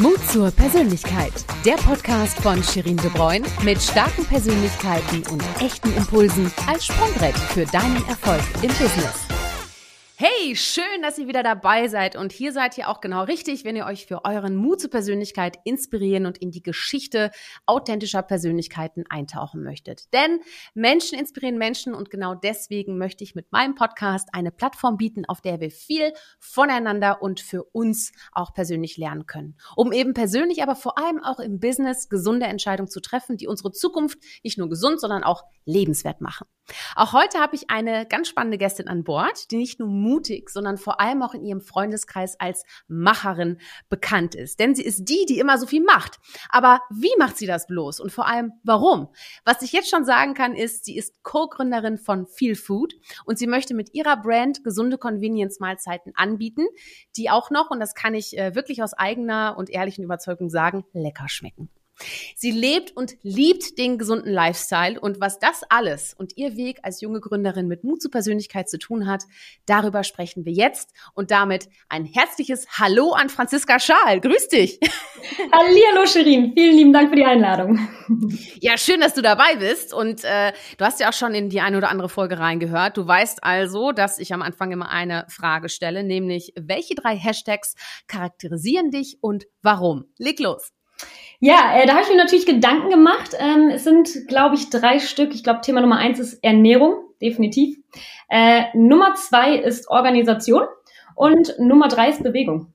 Mut zur Persönlichkeit. Der Podcast von Shirin De Bruyne mit starken Persönlichkeiten und echten Impulsen als Sprungbrett für deinen Erfolg im Business. Hey, schön, dass ihr wieder dabei seid. Und hier seid ihr auch genau richtig, wenn ihr euch für euren Mut zur Persönlichkeit inspirieren und in die Geschichte authentischer Persönlichkeiten eintauchen möchtet. Denn Menschen inspirieren Menschen und genau deswegen möchte ich mit meinem Podcast eine Plattform bieten, auf der wir viel voneinander und für uns auch persönlich lernen können. Um eben persönlich, aber vor allem auch im Business gesunde Entscheidungen zu treffen, die unsere Zukunft nicht nur gesund, sondern auch lebenswert machen. Auch heute habe ich eine ganz spannende Gästin an Bord, die nicht nur mutig, sondern vor allem auch in ihrem Freundeskreis als Macherin bekannt ist. Denn sie ist die, die immer so viel macht. Aber wie macht sie das bloß? Und vor allem, warum? Was ich jetzt schon sagen kann, ist, sie ist Co-Gründerin von Feel Food und sie möchte mit ihrer Brand gesunde Convenience-Mahlzeiten anbieten, die auch noch, und das kann ich äh, wirklich aus eigener und ehrlichen Überzeugung sagen, lecker schmecken. Sie lebt und liebt den gesunden Lifestyle und was das alles und ihr Weg als junge Gründerin mit Mut zur Persönlichkeit zu tun hat, darüber sprechen wir jetzt und damit ein herzliches Hallo an Franziska Schaal. Grüß dich. Hallo Shirin, vielen lieben Dank für die Einladung. Ja, schön, dass du dabei bist und äh, du hast ja auch schon in die eine oder andere Folge reingehört. Du weißt also, dass ich am Anfang immer eine Frage stelle, nämlich welche drei Hashtags charakterisieren dich und warum? Leg los. Ja, äh, da habe ich mir natürlich Gedanken gemacht. Ähm, es sind, glaube ich, drei Stück. Ich glaube, Thema Nummer eins ist Ernährung, definitiv. Äh, Nummer zwei ist Organisation und Nummer drei ist Bewegung.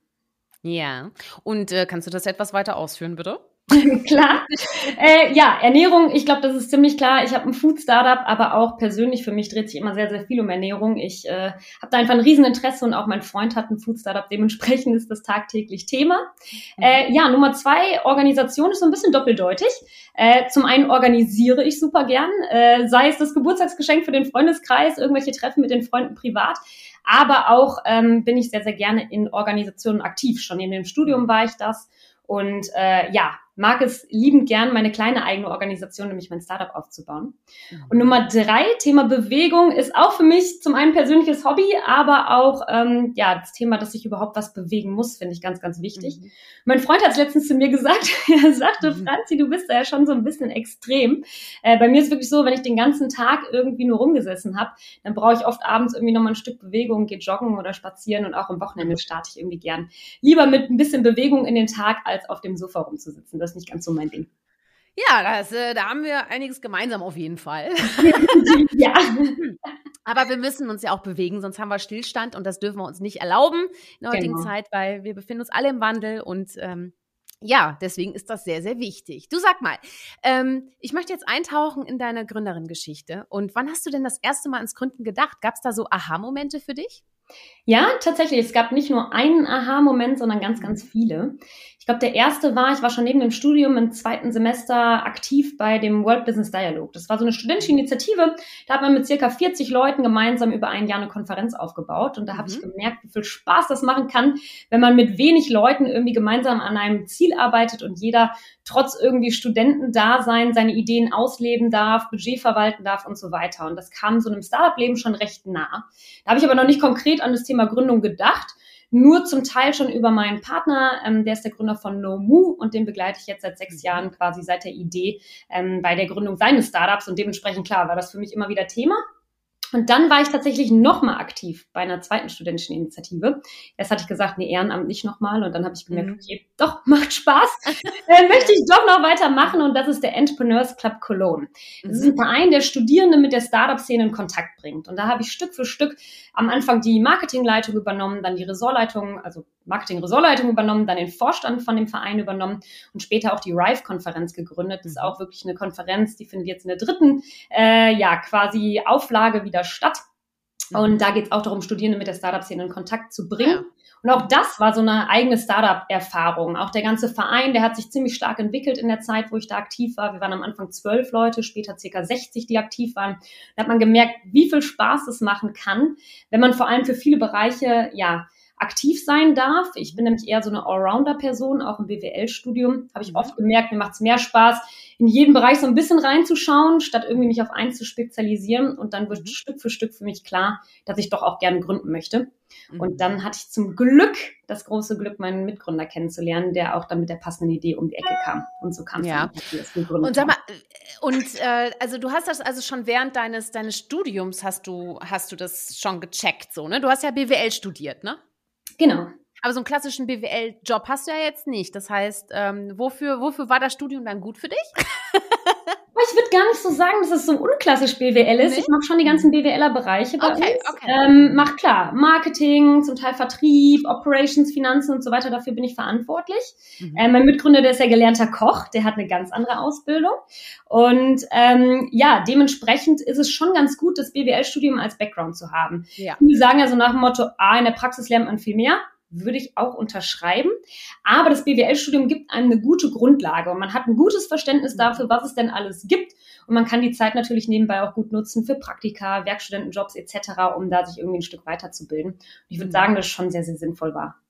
Ja, und äh, kannst du das etwas weiter ausführen, bitte? klar. Äh, ja, Ernährung, ich glaube, das ist ziemlich klar. Ich habe ein Food-Startup, aber auch persönlich für mich dreht sich immer sehr, sehr viel um Ernährung. Ich äh, habe da einfach ein Rieseninteresse und auch mein Freund hat ein Food-Startup. Dementsprechend ist das tagtäglich Thema. Mhm. Äh, ja, Nummer zwei, Organisation ist so ein bisschen doppeldeutig. Äh, zum einen organisiere ich super gern, äh, sei es das Geburtstagsgeschenk für den Freundeskreis, irgendwelche Treffen mit den Freunden privat. Aber auch ähm, bin ich sehr, sehr gerne in Organisationen aktiv. Schon in dem Studium war ich das. Und äh, ja, mag es liebend gern, meine kleine eigene Organisation, nämlich mein Startup aufzubauen. Und Nummer drei, Thema Bewegung, ist auch für mich zum einen persönliches Hobby, aber auch ähm, ja das Thema, dass ich überhaupt was bewegen muss, finde ich ganz, ganz wichtig. Mhm. Mein Freund hat es letztens zu mir gesagt, er sagte, mhm. Franzi, du bist da ja schon so ein bisschen extrem. Äh, bei mir ist wirklich so, wenn ich den ganzen Tag irgendwie nur rumgesessen habe, dann brauche ich oft abends irgendwie nochmal ein Stück Bewegung, gehe joggen oder spazieren und auch am Wochenende starte ich irgendwie gern. Lieber mit ein bisschen Bewegung in den Tag, als auf dem Sofa rumzusitzen. Das ist nicht ganz so mein Ding. Ja, das, äh, da haben wir einiges gemeinsam auf jeden Fall. ja. Aber wir müssen uns ja auch bewegen, sonst haben wir Stillstand und das dürfen wir uns nicht erlauben in der heutigen genau. Zeit, weil wir befinden uns alle im Wandel und ähm, ja, deswegen ist das sehr, sehr wichtig. Du sag mal, ähm, ich möchte jetzt eintauchen in deine Gründerin-Geschichte. Und wann hast du denn das erste Mal ans Gründen gedacht? Gab es da so Aha-Momente für dich? Ja, tatsächlich. Es gab nicht nur einen Aha-Moment, sondern ganz, ganz viele. Ich glaube, der erste war, ich war schon neben dem Studium im zweiten Semester aktiv bei dem World Business Dialogue. Das war so eine studentische Initiative. Da hat man mit circa 40 Leuten gemeinsam über ein Jahr eine Konferenz aufgebaut. Und da habe mhm. ich gemerkt, wie viel Spaß das machen kann, wenn man mit wenig Leuten irgendwie gemeinsam an einem Ziel arbeitet und jeder trotz irgendwie Studentendasein seine Ideen ausleben darf, Budget verwalten darf und so weiter. Und das kam so einem Startup-Leben schon recht nah. Da habe ich aber noch nicht konkret an das Thema Gründung gedacht nur zum Teil schon über meinen Partner, ähm, der ist der Gründer von No Moo und den begleite ich jetzt seit sechs Jahren quasi seit der Idee ähm, bei der Gründung seines Startups. Und dementsprechend klar war das für mich immer wieder Thema. Und dann war ich tatsächlich nochmal aktiv bei einer zweiten studentischen Initiative. Erst hatte ich gesagt, nee, Ehrenamt nicht nochmal. Und dann habe ich gemerkt, mhm. okay, doch, macht Spaß. äh, möchte ich doch noch weitermachen. Und das ist der Entrepreneurs Club Cologne. Das mhm. ist ein Verein, der Studierende mit der Startup-Szene in Kontakt bringt. Und da habe ich Stück für Stück am Anfang die Marketingleitung übernommen, dann die Ressortleitung, also Marketing-Ressortleitung übernommen, dann den Vorstand von dem Verein übernommen und später auch die RIVE-Konferenz gegründet. Das ist mhm. auch wirklich eine Konferenz, die findet jetzt in der dritten, äh, ja, quasi Auflage wieder statt. Und mhm. da geht es auch darum, Studierende mit der Startup-Szene in Kontakt zu bringen. Ja. Und auch das war so eine eigene Startup-Erfahrung. Auch der ganze Verein, der hat sich ziemlich stark entwickelt in der Zeit, wo ich da aktiv war. Wir waren am Anfang zwölf Leute, später circa 60, die aktiv waren. Da hat man gemerkt, wie viel Spaß es machen kann, wenn man vor allem für viele Bereiche, ja, aktiv sein darf. Ich bin nämlich eher so eine Allrounder-Person, auch im BWL-Studium habe ich oft gemerkt, mir macht es mehr Spaß, in jeden Bereich so ein bisschen reinzuschauen, statt irgendwie mich auf eins zu spezialisieren. Und dann wird mhm. Stück für Stück für mich klar, dass ich doch auch gerne gründen möchte. Mhm. Und dann hatte ich zum Glück das große Glück, meinen Mitgründer kennenzulernen, der auch dann mit der passenden Idee um die Ecke kam. Und so kam es ja. Und sag mal, und äh, also du hast das also schon während deines deines Studiums hast du hast du das schon gecheckt so, ne? Du hast ja BWL studiert, ne? Genau. Aber so einen klassischen BWL-Job hast du ja jetzt nicht. Das heißt, ähm, wofür, wofür war das Studium dann gut für dich? ich würde gar nicht so sagen, dass es so unklassisch BWL ist. Nee? Ich mache schon die ganzen BWLer-Bereiche bei okay, uns. Okay. Ähm, mach klar, Marketing, zum Teil Vertrieb, Operations, Finanzen und so weiter. Dafür bin ich verantwortlich. Mhm. Äh, mein Mitgründer, der ist ja gelernter Koch. Der hat eine ganz andere Ausbildung. Und ähm, ja, dementsprechend ist es schon ganz gut, das BWL-Studium als Background zu haben. Ja. Die sagen ja so nach dem Motto, ah, in der Praxis lernt man viel mehr würde ich auch unterschreiben. Aber das BWL-Studium gibt einem eine gute Grundlage und man hat ein gutes Verständnis mhm. dafür, was es denn alles gibt. Und man kann die Zeit natürlich nebenbei auch gut nutzen für Praktika, Werkstudentenjobs etc., um da sich irgendwie ein Stück weiterzubilden. Und ich würde mhm. sagen, dass es schon sehr, sehr sinnvoll war.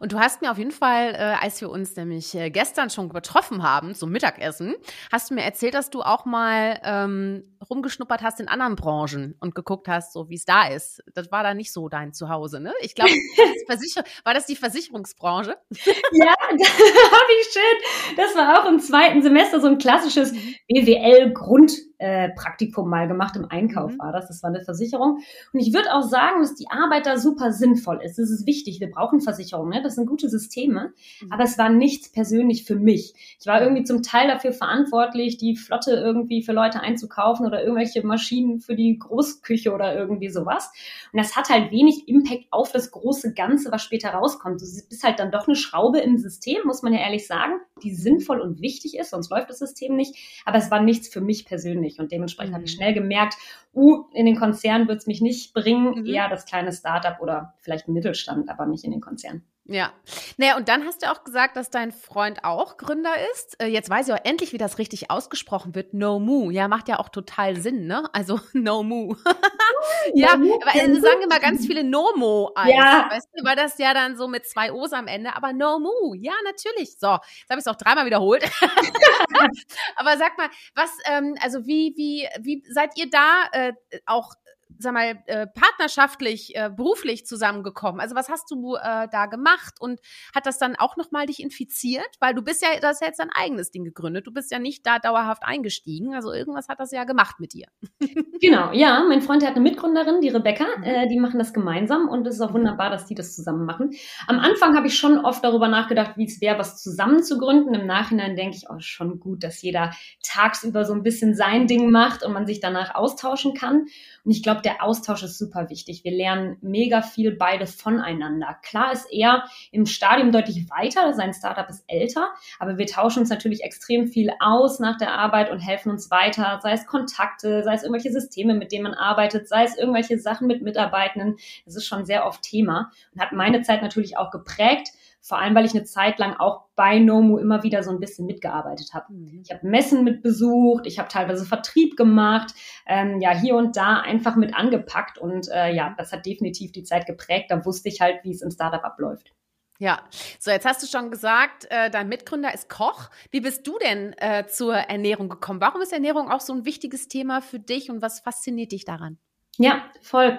Und du hast mir auf jeden Fall, äh, als wir uns nämlich äh, gestern schon getroffen haben zum Mittagessen, hast du mir erzählt, dass du auch mal ähm, rumgeschnuppert hast in anderen Branchen und geguckt hast, so wie es da ist. Das war da nicht so dein Zuhause, ne? Ich glaube, war das die Versicherungsbranche? Ja, wie schön. Das war auch im zweiten Semester so ein klassisches mhm. BWL-Grund. Äh, Praktikum mal gemacht, im Einkauf mhm. war das, das war eine Versicherung. Und ich würde auch sagen, dass die Arbeit da super sinnvoll ist. Das ist wichtig, wir brauchen Versicherungen, ne? das sind gute Systeme, mhm. aber es war nichts persönlich für mich. Ich war irgendwie zum Teil dafür verantwortlich, die Flotte irgendwie für Leute einzukaufen oder irgendwelche Maschinen für die Großküche oder irgendwie sowas. Und das hat halt wenig Impact auf das große Ganze, was später rauskommt. Du bist halt dann doch eine Schraube im System, muss man ja ehrlich sagen, die sinnvoll und wichtig ist, sonst läuft das System nicht. Aber es war nichts für mich persönlich. Und dementsprechend mhm. habe ich schnell gemerkt, uh, in den Konzern wird es mich nicht bringen, mhm. eher das kleine Startup oder vielleicht Mittelstand, aber nicht in den Konzern. Ja. Naja, und dann hast du auch gesagt, dass dein Freund auch Gründer ist. Äh, jetzt weiß ich auch endlich, wie das richtig ausgesprochen wird. No Moo. Ja, macht ja auch total Sinn, ne? Also No Moo. ja, aber äh, sagen immer ganz viele No Mo Eis. Ja. Weißt du, weil das ja dann so mit zwei O's am Ende, aber No Moo. Ja, natürlich. So, jetzt habe ich es auch dreimal wiederholt. aber sag mal, was, ähm, also wie, wie, wie seid ihr da äh, auch sag mal, äh, partnerschaftlich, äh, beruflich zusammengekommen? Also was hast du äh, da gemacht und hat das dann auch nochmal dich infiziert? Weil du bist ja, hast ja jetzt dein eigenes Ding gegründet. Du bist ja nicht da dauerhaft eingestiegen. Also irgendwas hat das ja gemacht mit dir. genau, ja. Mein Freund der hat eine Mitgründerin, die Rebecca. Mhm. Äh, die machen das gemeinsam und es ist auch mhm. wunderbar, dass die das zusammen machen. Am Anfang habe ich schon oft darüber nachgedacht, wie es wäre, was zusammen zu gründen. Im Nachhinein denke ich, oh, schon gut, dass jeder tagsüber so ein bisschen sein Ding macht und man sich danach austauschen kann. Und ich glaube, der Austausch ist super wichtig. Wir lernen mega viel beide voneinander. Klar ist er im Stadium deutlich weiter, sein Startup ist älter, aber wir tauschen uns natürlich extrem viel aus nach der Arbeit und helfen uns weiter, sei es Kontakte, sei es irgendwelche Systeme, mit denen man arbeitet, sei es irgendwelche Sachen mit Mitarbeitenden. Das ist schon sehr oft Thema und hat meine Zeit natürlich auch geprägt. Vor allem, weil ich eine Zeit lang auch bei Nomu immer wieder so ein bisschen mitgearbeitet habe. Mhm. Ich habe Messen mitbesucht, ich habe teilweise Vertrieb gemacht, ähm, ja, hier und da einfach mit angepackt und äh, ja, das hat definitiv die Zeit geprägt. Da wusste ich halt, wie es im Startup abläuft. Ja, so jetzt hast du schon gesagt, äh, dein Mitgründer ist Koch. Wie bist du denn äh, zur Ernährung gekommen? Warum ist Ernährung auch so ein wichtiges Thema für dich und was fasziniert dich daran? Ja, voll.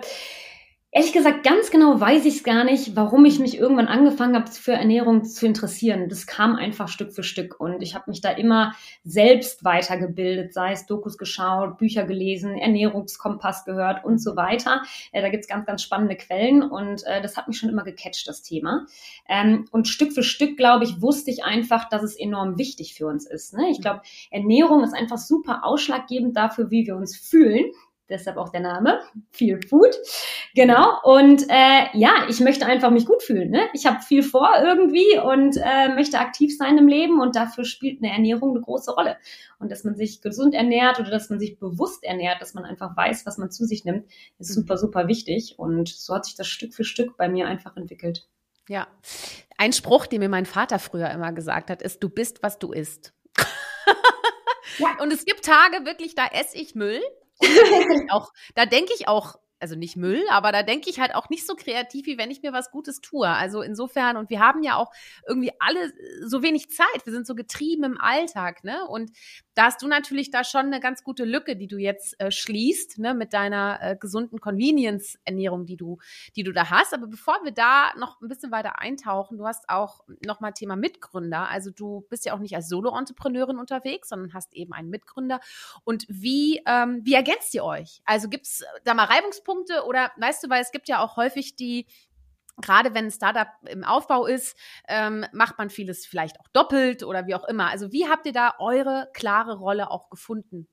Ehrlich gesagt, ganz genau weiß ich es gar nicht, warum ich mich irgendwann angefangen habe, für Ernährung zu interessieren. Das kam einfach Stück für Stück und ich habe mich da immer selbst weitergebildet, sei es Dokus geschaut, Bücher gelesen, Ernährungskompass gehört und so weiter. Äh, da gibt's ganz, ganz spannende Quellen und äh, das hat mich schon immer gecatcht, das Thema. Ähm, und Stück für Stück, glaube ich, wusste ich einfach, dass es enorm wichtig für uns ist. Ne? Ich glaube, Ernährung ist einfach super ausschlaggebend dafür, wie wir uns fühlen deshalb auch der Name, Feel Food. Genau. Und äh, ja, ich möchte einfach mich gut fühlen. Ne? Ich habe viel vor irgendwie und äh, möchte aktiv sein im Leben und dafür spielt eine Ernährung eine große Rolle. Und dass man sich gesund ernährt oder dass man sich bewusst ernährt, dass man einfach weiß, was man zu sich nimmt, ist mhm. super, super wichtig. Und so hat sich das Stück für Stück bei mir einfach entwickelt. Ja. Ein Spruch, den mir mein Vater früher immer gesagt hat, ist, du bist, was du isst. Ja. Und es gibt Tage wirklich, da esse ich Müll auch, da denke ich auch also nicht Müll, aber da denke ich halt auch nicht so kreativ, wie wenn ich mir was Gutes tue. Also insofern, und wir haben ja auch irgendwie alle so wenig Zeit. Wir sind so getrieben im Alltag, ne? Und da hast du natürlich da schon eine ganz gute Lücke, die du jetzt äh, schließt, ne, mit deiner äh, gesunden Convenience-Ernährung, die du, die du da hast. Aber bevor wir da noch ein bisschen weiter eintauchen, du hast auch nochmal Thema Mitgründer. Also du bist ja auch nicht als Solo-Entrepreneurin unterwegs, sondern hast eben einen Mitgründer. Und wie, ähm, wie ergänzt ihr euch? Also gibt's da mal Reibungspunkte oder weißt du, weil es gibt ja auch häufig die gerade wenn ein Startup im Aufbau ist, ähm, macht man vieles vielleicht auch doppelt oder wie auch immer. Also wie habt ihr da eure klare Rolle auch gefunden?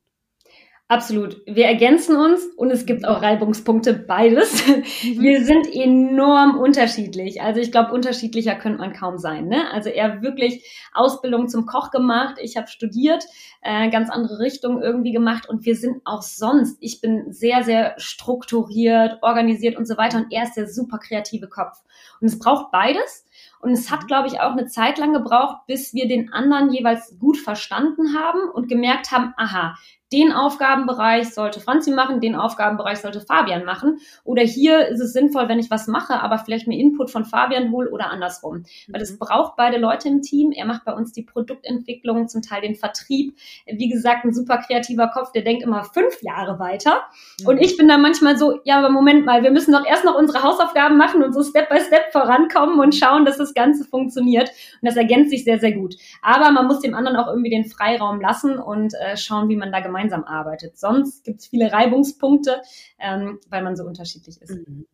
Absolut. Wir ergänzen uns und es gibt auch Reibungspunkte, beides. Mhm. Wir sind enorm unterschiedlich. Also ich glaube, unterschiedlicher könnte man kaum sein. Ne? Also er wirklich Ausbildung zum Koch gemacht. Ich habe studiert, äh, ganz andere Richtung irgendwie gemacht und wir sind auch sonst. Ich bin sehr, sehr strukturiert, organisiert und so weiter und er ist der super kreative Kopf. Und es braucht beides. Und es hat, mhm. glaube ich, auch eine Zeit lang gebraucht, bis wir den anderen jeweils gut verstanden haben und gemerkt haben, aha, den Aufgabenbereich sollte Franzi machen, den Aufgabenbereich sollte Fabian machen. Oder hier ist es sinnvoll, wenn ich was mache, aber vielleicht mir Input von Fabian hole oder andersrum. Weil es mhm. braucht beide Leute im Team. Er macht bei uns die Produktentwicklung, zum Teil den Vertrieb. Wie gesagt, ein super kreativer Kopf, der denkt immer fünf Jahre weiter. Und ich bin da manchmal so, ja, aber Moment mal, wir müssen doch erst noch unsere Hausaufgaben machen und so Step by Step vorankommen und schauen, dass das Ganze funktioniert. Und das ergänzt sich sehr, sehr gut. Aber man muss dem anderen auch irgendwie den Freiraum lassen und äh, schauen, wie man da gemeinsam gemeinsam arbeitet. Sonst gibt es viele Reibungspunkte, ähm, weil man so unterschiedlich ist. Mhm.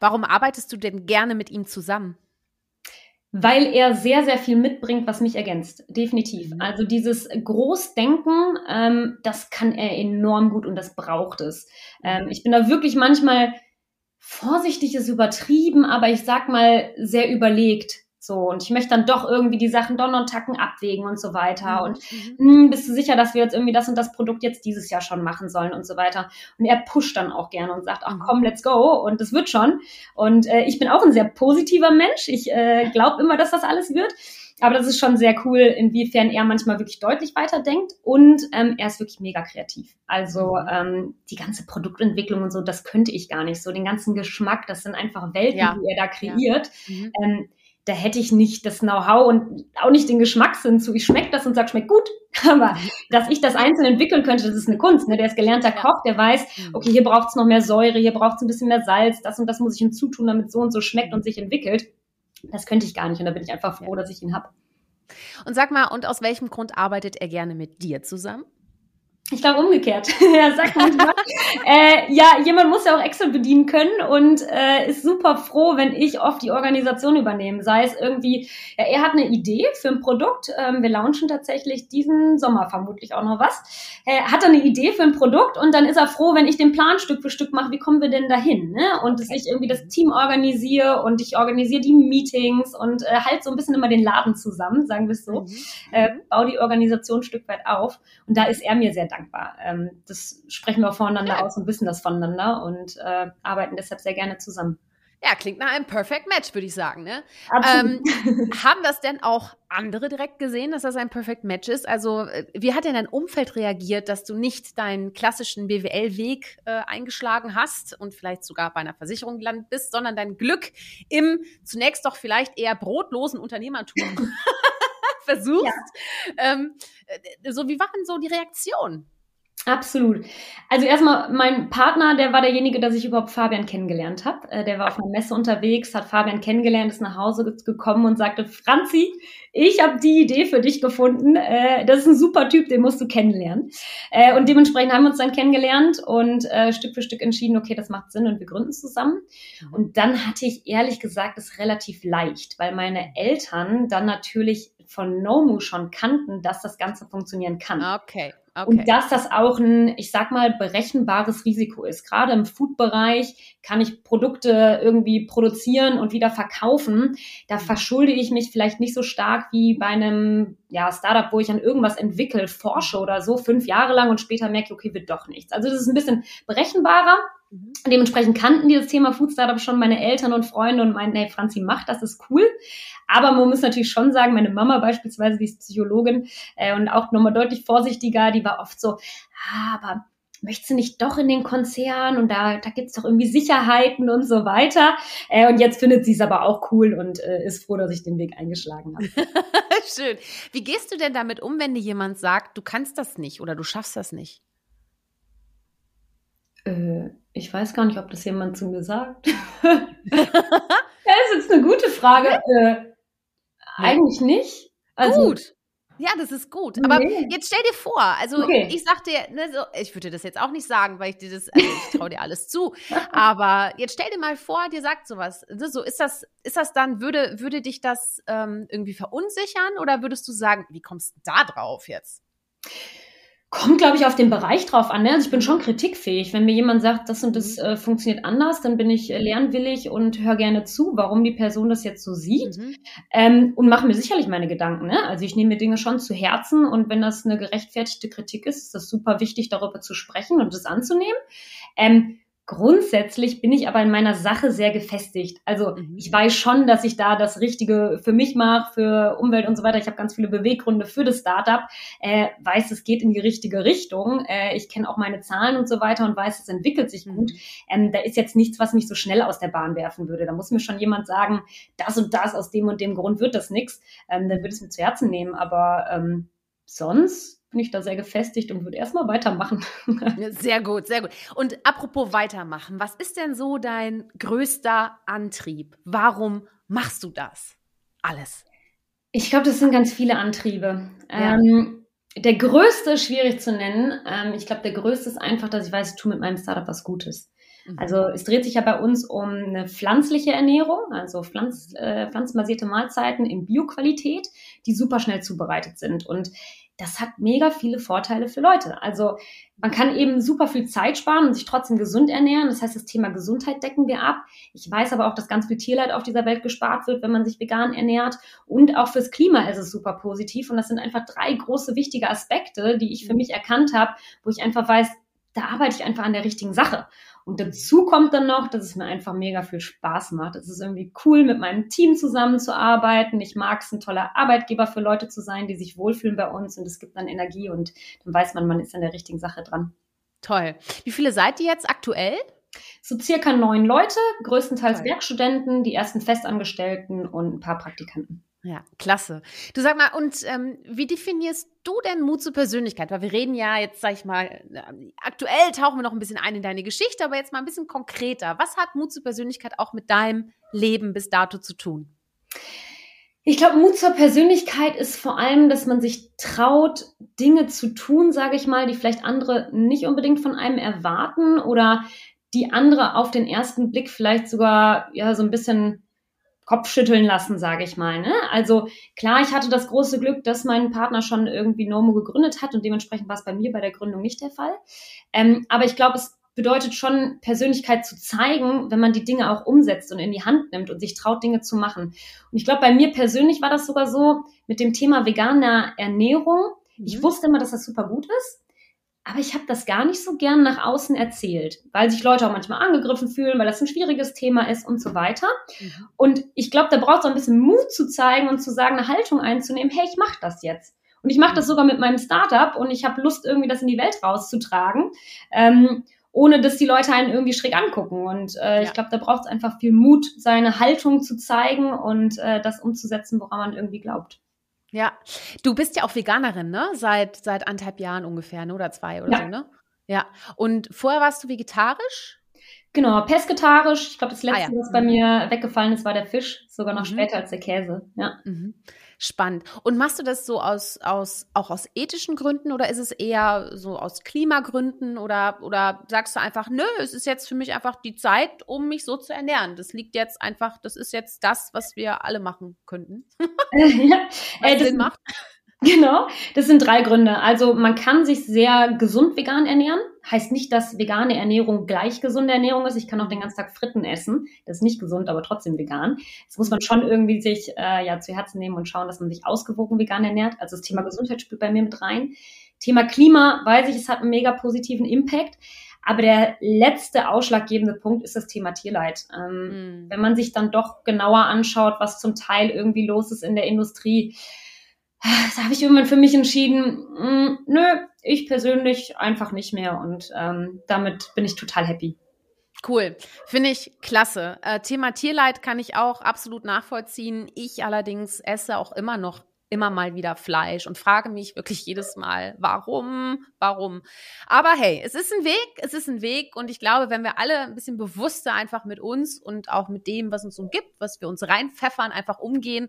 Warum arbeitest du denn gerne mit ihm zusammen? Weil er sehr, sehr viel mitbringt, was mich ergänzt. Definitiv. Mhm. Also dieses Großdenken, ähm, das kann er enorm gut und das braucht es. Ähm, mhm. ich bin da wirklich manchmal vorsichtig ist übertrieben, aber ich sag mal sehr überlegt so, und ich möchte dann doch irgendwie die Sachen Don und Tacken abwägen und so weiter. Mhm. Und mh, hm, bist du sicher, dass wir jetzt irgendwie das und das Produkt jetzt dieses Jahr schon machen sollen und so weiter. Und er pusht dann auch gerne und sagt, ach mhm. komm, let's go. Und das wird schon. Und äh, ich bin auch ein sehr positiver Mensch. Ich äh, glaube immer, dass das alles wird. Aber das ist schon sehr cool, inwiefern er manchmal wirklich deutlich weiterdenkt und ähm, er ist wirklich mega kreativ. Also mhm. ähm, die ganze Produktentwicklung und so, das könnte ich gar nicht. So den ganzen Geschmack, das sind einfach Welten, ja. die er da kreiert. Ja. Mhm. Ähm, da hätte ich nicht das Know-how und auch nicht den Geschmackssinn zu. Ich schmecke das und sage, schmeckt gut. Aber dass ich das einzeln entwickeln könnte, das ist eine Kunst. Ne? Der ist gelernter Koch, der weiß, mhm. okay, hier braucht es noch mehr Säure, hier braucht es ein bisschen mehr Salz, das und das muss ich hinzutun, damit so und so schmeckt und sich entwickelt. Das könnte ich gar nicht und da bin ich einfach froh, dass ich ihn habe. Und sag mal, und aus welchem Grund arbeitet er gerne mit dir zusammen? Ich glaube umgekehrt. er sagt manchmal, äh, ja, jemand muss ja auch Excel bedienen können und äh, ist super froh, wenn ich oft die Organisation übernehme. Sei es irgendwie, ja, er hat eine Idee für ein Produkt. Ähm, wir launchen tatsächlich diesen Sommer vermutlich auch noch was. Er hat eine Idee für ein Produkt und dann ist er froh, wenn ich den Plan Stück für Stück mache. Wie kommen wir denn dahin? Ne? Und dass ich irgendwie das Team organisiere und ich organisiere die Meetings und äh, halt so ein bisschen immer den Laden zusammen, sagen wir es so. Mhm. Äh, baue die Organisation ein Stück weit auf und da ist er mir sehr dankbar dankbar. Ähm, das sprechen wir voneinander ja. aus und wissen das voneinander und äh, arbeiten deshalb sehr gerne zusammen. Ja, klingt nach einem Perfect Match, würde ich sagen. Ne? Ähm, haben das denn auch andere direkt gesehen, dass das ein Perfect Match ist? Also, äh, wie hat denn dein Umfeld reagiert, dass du nicht deinen klassischen BWL-Weg äh, eingeschlagen hast und vielleicht sogar bei einer Versicherung gelandet bist, sondern dein Glück im zunächst doch vielleicht eher brotlosen Unternehmertum versuchst? Ja. Ähm, äh, so, wie war denn so die Reaktion? Absolut. Also erstmal, mein Partner, der war derjenige, dass ich überhaupt Fabian kennengelernt habe. Äh, der war auf einer Messe unterwegs, hat Fabian kennengelernt, ist nach Hause gekommen und sagte, Franzi, ich habe die Idee für dich gefunden. Äh, das ist ein super Typ, den musst du kennenlernen. Und dementsprechend haben wir uns dann kennengelernt und Stück für Stück entschieden, okay, das macht Sinn und wir gründen zusammen. Mhm. Und dann hatte ich ehrlich gesagt es relativ leicht, weil meine Eltern dann natürlich von Nomu schon kannten, dass das Ganze funktionieren kann. Okay. Okay. Und dass das auch ein, ich sag mal, berechenbares Risiko ist. Gerade im Food-Bereich kann ich Produkte irgendwie produzieren und wieder verkaufen. Da mhm. verschulde ich mich vielleicht nicht so stark wie bei einem ja, Startup, wo ich an irgendwas entwickle, forsche oder so, fünf Jahre lang und später merke, okay, wird doch nichts. Also das ist ein bisschen berechenbarer. Mhm. Dementsprechend kannten die das Thema Food Startup schon meine Eltern und Freunde und meinten, hey Franzi, mach das, ist cool. Aber man muss natürlich schon sagen, meine Mama beispielsweise, die ist Psychologin äh, und auch nochmal deutlich vorsichtiger, die war oft so, ah, aber möchtest du nicht doch in den Konzern und da, da gibt's doch irgendwie Sicherheiten und so weiter. Äh, und jetzt findet sie es aber auch cool und äh, ist froh, dass ich den Weg eingeschlagen habe. Schön. Wie gehst du denn damit um, wenn dir jemand sagt, du kannst das nicht oder du schaffst das nicht? Äh, ich weiß gar nicht, ob das jemand zu mir sagt. das ist jetzt eine gute Frage. Äh, eigentlich nicht. Also, Gut. Ja, das ist gut. Aber nee. jetzt stell dir vor, also okay. ich sag dir, ne, so, ich würde das jetzt auch nicht sagen, weil ich dir das, also ich traue dir alles zu. Aber jetzt stell dir mal vor, dir sagt sowas. Ne, so ist das, ist das dann, würde, würde dich das ähm, irgendwie verunsichern oder würdest du sagen, wie kommst du da drauf jetzt? Kommt, glaube ich, auf den Bereich drauf an. Ne? Also ich bin schon kritikfähig. Wenn mir jemand sagt, das und das mhm. äh, funktioniert anders, dann bin ich äh, lernwillig und höre gerne zu, warum die Person das jetzt so sieht. Mhm. Ähm, und mache mir sicherlich meine Gedanken. Ne? Also ich nehme mir Dinge schon zu Herzen und wenn das eine gerechtfertigte Kritik ist, ist das super wichtig, darüber zu sprechen und das anzunehmen. Ähm, Grundsätzlich bin ich aber in meiner Sache sehr gefestigt. Also mhm. ich weiß schon, dass ich da das Richtige für mich mache, für Umwelt und so weiter. Ich habe ganz viele Beweggründe für das Startup, äh, weiß, es geht in die richtige Richtung. Äh, ich kenne auch meine Zahlen und so weiter und weiß, es entwickelt sich gut. Mhm. Ähm, da ist jetzt nichts, was mich so schnell aus der Bahn werfen würde. Da muss mir schon jemand sagen, das und das aus dem und dem Grund wird das nichts. Ähm, dann würde es mir zu Herzen nehmen. Aber ähm, sonst bin ich da sehr gefestigt und würde erstmal weitermachen. sehr gut, sehr gut. Und apropos weitermachen, was ist denn so dein größter Antrieb? Warum machst du das alles? Ich glaube, das sind ganz viele Antriebe. Ja. Ähm, der größte, schwierig zu nennen, ähm, ich glaube, der größte ist einfach, dass ich weiß, ich tue mit meinem Startup was Gutes. Mhm. Also es dreht sich ja bei uns um eine pflanzliche Ernährung, also pflanz, äh, pflanzenbasierte Mahlzeiten in Bioqualität, die super schnell zubereitet sind. Und das hat mega viele Vorteile für Leute. Also man kann eben super viel Zeit sparen und sich trotzdem gesund ernähren. Das heißt, das Thema Gesundheit decken wir ab. Ich weiß aber auch, dass ganz viel Tierleid auf dieser Welt gespart wird, wenn man sich vegan ernährt. Und auch fürs Klima ist es super positiv. Und das sind einfach drei große wichtige Aspekte, die ich für mich erkannt habe, wo ich einfach weiß, da arbeite ich einfach an der richtigen Sache. Und dazu kommt dann noch, dass es mir einfach mega viel Spaß macht. Es ist irgendwie cool, mit meinem Team zusammenzuarbeiten. Ich mag es, ein toller Arbeitgeber für Leute zu sein, die sich wohlfühlen bei uns. Und es gibt dann Energie und dann weiß man, man ist an der richtigen Sache dran. Toll. Wie viele seid ihr jetzt aktuell? So circa neun Leute, größtenteils Toll. Werkstudenten, die ersten Festangestellten und ein paar Praktikanten. Ja, klasse. Du sag mal, und ähm, wie definierst du denn Mut zur Persönlichkeit? Weil wir reden ja jetzt, sag ich mal, äh, aktuell tauchen wir noch ein bisschen ein in deine Geschichte, aber jetzt mal ein bisschen konkreter. Was hat Mut zur Persönlichkeit auch mit deinem Leben bis dato zu tun? Ich glaube, Mut zur Persönlichkeit ist vor allem, dass man sich traut, Dinge zu tun, sage ich mal, die vielleicht andere nicht unbedingt von einem erwarten oder die andere auf den ersten Blick vielleicht sogar ja so ein bisschen Kopfschütteln lassen, sage ich mal. Ne? Also klar, ich hatte das große Glück, dass mein Partner schon irgendwie Nomo gegründet hat und dementsprechend war es bei mir bei der Gründung nicht der Fall. Ähm, aber ich glaube, es bedeutet schon, Persönlichkeit zu zeigen, wenn man die Dinge auch umsetzt und in die Hand nimmt und sich traut, Dinge zu machen. Und ich glaube, bei mir persönlich war das sogar so mit dem Thema veganer Ernährung. Ich mhm. wusste immer, dass das super gut ist. Aber ich habe das gar nicht so gern nach außen erzählt, weil sich Leute auch manchmal angegriffen fühlen, weil das ein schwieriges Thema ist und so weiter. Mhm. Und ich glaube, da braucht es auch ein bisschen Mut zu zeigen und zu sagen, eine Haltung einzunehmen, hey, ich mache das jetzt. Und ich mache das sogar mit meinem Startup und ich habe Lust, irgendwie das in die Welt rauszutragen, ähm, ohne dass die Leute einen irgendwie schräg angucken. Und äh, ja. ich glaube, da braucht es einfach viel Mut, seine Haltung zu zeigen und äh, das umzusetzen, woran man irgendwie glaubt. Ja, du bist ja auch Veganerin, ne? Seit, seit anderthalb Jahren ungefähr, ne? Oder zwei oder ja. so, ne? Ja. Und vorher warst du vegetarisch? Genau, pesketarisch. Ich glaube, das letzte, ah, ja. was bei mir weggefallen ist, war der Fisch, sogar noch mhm. später als der Käse. Ja. Mhm. Spannend. Und machst du das so aus, aus, auch aus ethischen Gründen oder ist es eher so aus Klimagründen oder, oder sagst du einfach, nö, es ist jetzt für mich einfach die Zeit, um mich so zu ernähren. Das liegt jetzt einfach, das ist jetzt das, was wir alle machen könnten. ja, was äh, Sinn macht. Genau, das sind drei Gründe. Also man kann sich sehr gesund vegan ernähren. Heißt nicht, dass vegane Ernährung gleich gesunde Ernährung ist. Ich kann auch den ganzen Tag Fritten essen. Das ist nicht gesund, aber trotzdem vegan. Das muss man schon irgendwie sich äh, ja zu Herzen nehmen und schauen, dass man sich ausgewogen vegan ernährt. Also das Thema Gesundheit spielt bei mir mit rein. Thema Klima, weiß ich, es hat einen mega positiven Impact. Aber der letzte ausschlaggebende Punkt ist das Thema Tierleid. Ähm, mm. Wenn man sich dann doch genauer anschaut, was zum Teil irgendwie los ist in der Industrie, da habe ich irgendwann für mich entschieden, mh, mm, nö, ich persönlich einfach nicht mehr und ähm, damit bin ich total happy. Cool, finde ich klasse. Äh, Thema Tierleid kann ich auch absolut nachvollziehen. Ich allerdings esse auch immer noch immer mal wieder Fleisch und frage mich wirklich jedes Mal, warum, warum. Aber hey, es ist ein Weg, es ist ein Weg und ich glaube, wenn wir alle ein bisschen bewusster einfach mit uns und auch mit dem, was uns umgibt, was wir uns reinpfeffern, einfach umgehen,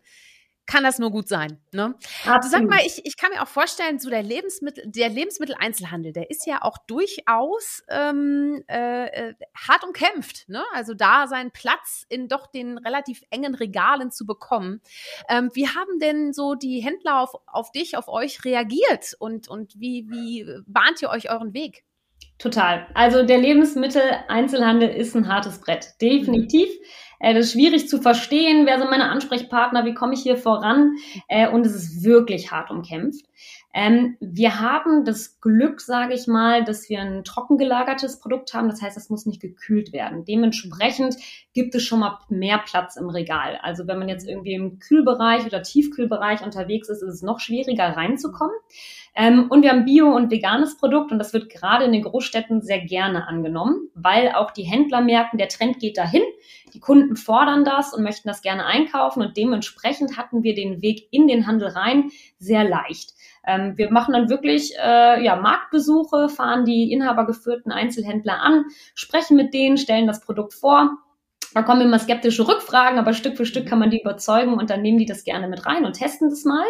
kann das nur gut sein. Ne? Also sag mal, ich, ich kann mir auch vorstellen, so der Lebensmittel, der Lebensmitteleinzelhandel, der ist ja auch durchaus ähm, äh, äh, hart umkämpft. Ne? Also da seinen Platz in doch den relativ engen Regalen zu bekommen. Ähm, wie haben denn so die Händler auf, auf dich, auf euch reagiert und, und wie, wie bahnt ihr euch euren Weg? Total. Also der Lebensmitteleinzelhandel ist ein hartes Brett. Definitiv. Mhm. Äh, das ist schwierig zu verstehen, wer sind meine Ansprechpartner, wie komme ich hier voran. Äh, und es ist wirklich hart umkämpft. Ähm, wir haben das Glück, sage ich mal, dass wir ein trocken gelagertes Produkt haben. Das heißt, es muss nicht gekühlt werden. Dementsprechend gibt es schon mal mehr Platz im Regal. Also wenn man jetzt irgendwie im Kühlbereich oder Tiefkühlbereich unterwegs ist, ist es noch schwieriger reinzukommen. Ähm, und wir haben Bio- und veganes Produkt und das wird gerade in den Großstädten sehr gerne angenommen, weil auch die Händler merken, der Trend geht dahin. Die Kunden fordern das und möchten das gerne einkaufen und dementsprechend hatten wir den Weg in den Handel rein sehr leicht. Ähm, wir machen dann wirklich äh, ja, Marktbesuche, fahren die inhabergeführten Einzelhändler an, sprechen mit denen, stellen das Produkt vor. Da kommen immer skeptische Rückfragen, aber Stück für Stück kann man die überzeugen und dann nehmen die das gerne mit rein und testen das mal.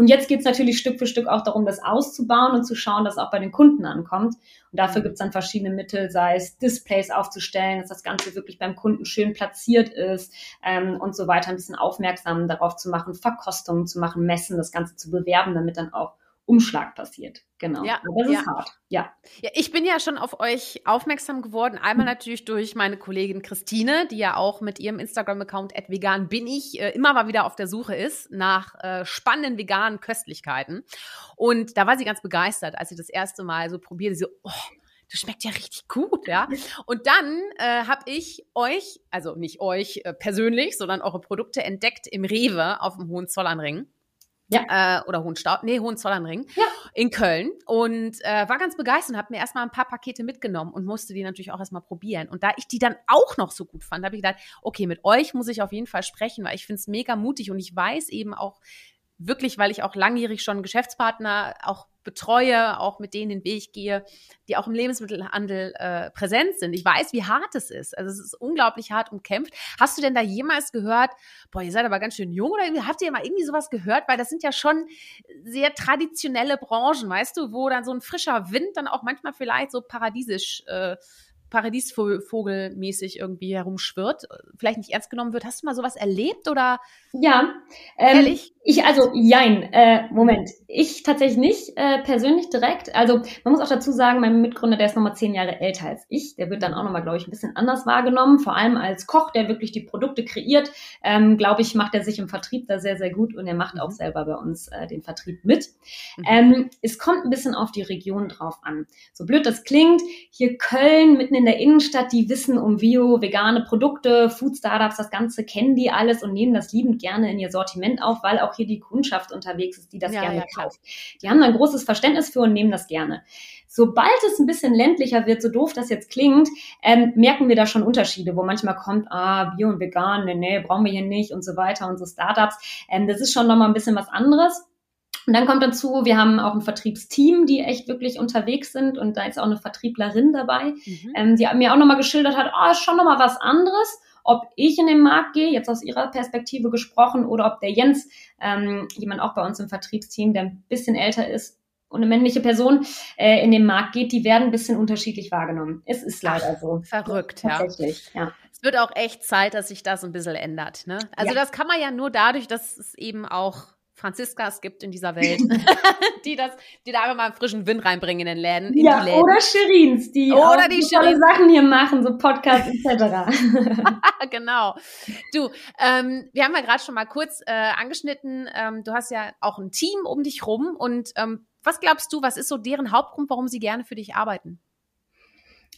Und jetzt geht es natürlich Stück für Stück auch darum, das auszubauen und zu schauen, dass auch bei den Kunden ankommt. Und dafür gibt es dann verschiedene Mittel, sei es Displays aufzustellen, dass das Ganze wirklich beim Kunden schön platziert ist ähm, und so weiter, ein bisschen aufmerksam darauf zu machen, Verkostungen zu machen, messen, das Ganze zu bewerben, damit dann auch Umschlag passiert. Genau. Ja, Aber das ja. ist hart. Ja. ja. Ich bin ja schon auf euch aufmerksam geworden. Einmal mhm. natürlich durch meine Kollegin Christine, die ja auch mit ihrem Instagram-Account vegan bin ich äh, immer mal wieder auf der Suche ist nach äh, spannenden veganen Köstlichkeiten. Und da war sie ganz begeistert, als sie das erste Mal so probierte. Sie so, oh, das schmeckt ja richtig gut, ja. Und dann äh, habe ich euch, also nicht euch äh, persönlich, sondern eure Produkte entdeckt im Rewe auf dem Hohenzollernring ja. Äh, oder Hohenstaub, nee, Hohenzollernring ja. in Köln und äh, war ganz begeistert und habe mir erstmal ein paar Pakete mitgenommen und musste die natürlich auch erstmal probieren. Und da ich die dann auch noch so gut fand, habe ich gedacht, okay, mit euch muss ich auf jeden Fall sprechen, weil ich finde es mega mutig und ich weiß eben auch wirklich, weil ich auch langjährig schon Geschäftspartner auch betreue, auch mit denen den Weg gehe, die auch im Lebensmittelhandel äh, präsent sind. Ich weiß, wie hart es ist. Also es ist unglaublich hart umkämpft. Hast du denn da jemals gehört, boah, ihr seid aber ganz schön jung oder habt ihr mal irgendwie sowas gehört? Weil das sind ja schon sehr traditionelle Branchen, weißt du, wo dann so ein frischer Wind dann auch manchmal vielleicht so paradiesisch äh, Paradiesvogelmäßig irgendwie herumschwirrt, vielleicht nicht ernst genommen wird. Hast du mal sowas erlebt oder? Ja, ähm, ehrlich? Ich, also, jein, äh, Moment. Ich tatsächlich nicht, äh, persönlich direkt. Also, man muss auch dazu sagen, mein Mitgründer, der ist nochmal zehn Jahre älter als ich. Der wird dann auch nochmal, glaube ich, ein bisschen anders wahrgenommen. Vor allem als Koch, der wirklich die Produkte kreiert, ähm, glaube ich, macht er sich im Vertrieb da sehr, sehr gut und er macht auch mhm. selber bei uns äh, den Vertrieb mit. Mhm. Ähm, es kommt ein bisschen auf die Region drauf an. So blöd das klingt, hier Köln mitten in der Innenstadt, die wissen um Bio, vegane Produkte, Food Startups, das Ganze kennen die alles und nehmen das liebend gerne in ihr Sortiment auf, weil auch hier die Kundschaft unterwegs ist, die das ja, gerne ja, kauft. Die haben ein großes Verständnis für und nehmen das gerne. Sobald es ein bisschen ländlicher wird, so doof das jetzt klingt, ähm, merken wir da schon Unterschiede, wo manchmal kommt, ah, Bio und Vegan, nee, nee, brauchen wir hier nicht und so weiter und so Startups. Ähm, das ist schon nochmal ein bisschen was anderes. Und dann kommt dazu, wir haben auch ein Vertriebsteam, die echt wirklich unterwegs sind und da ist auch eine Vertrieblerin dabei, mhm. ähm, die mir auch nochmal geschildert hat, oh, ist schon nochmal was anderes, ob ich in den Markt gehe, jetzt aus ihrer Perspektive gesprochen, oder ob der Jens, ähm, jemand auch bei uns im Vertriebsteam, der ein bisschen älter ist, und eine männliche Person äh, in den Markt geht, die werden ein bisschen unterschiedlich wahrgenommen. Es ist leider so. Verrückt, ja. Tatsächlich, ja. Es wird auch echt Zeit, dass sich das ein bisschen ändert. Ne? Also ja. das kann man ja nur dadurch, dass es eben auch Franziskas gibt in dieser Welt, die das, die da einfach mal einen frischen Wind reinbringen in den Läden. In ja, Läden. oder Scherins, die oder die tolle Sachen hier machen, so Podcasts etc. genau. Du, ähm, wir haben ja gerade schon mal kurz äh, angeschnitten, ähm, du hast ja auch ein Team um dich rum und ähm, was glaubst du, was ist so deren Hauptgrund, warum sie gerne für dich arbeiten?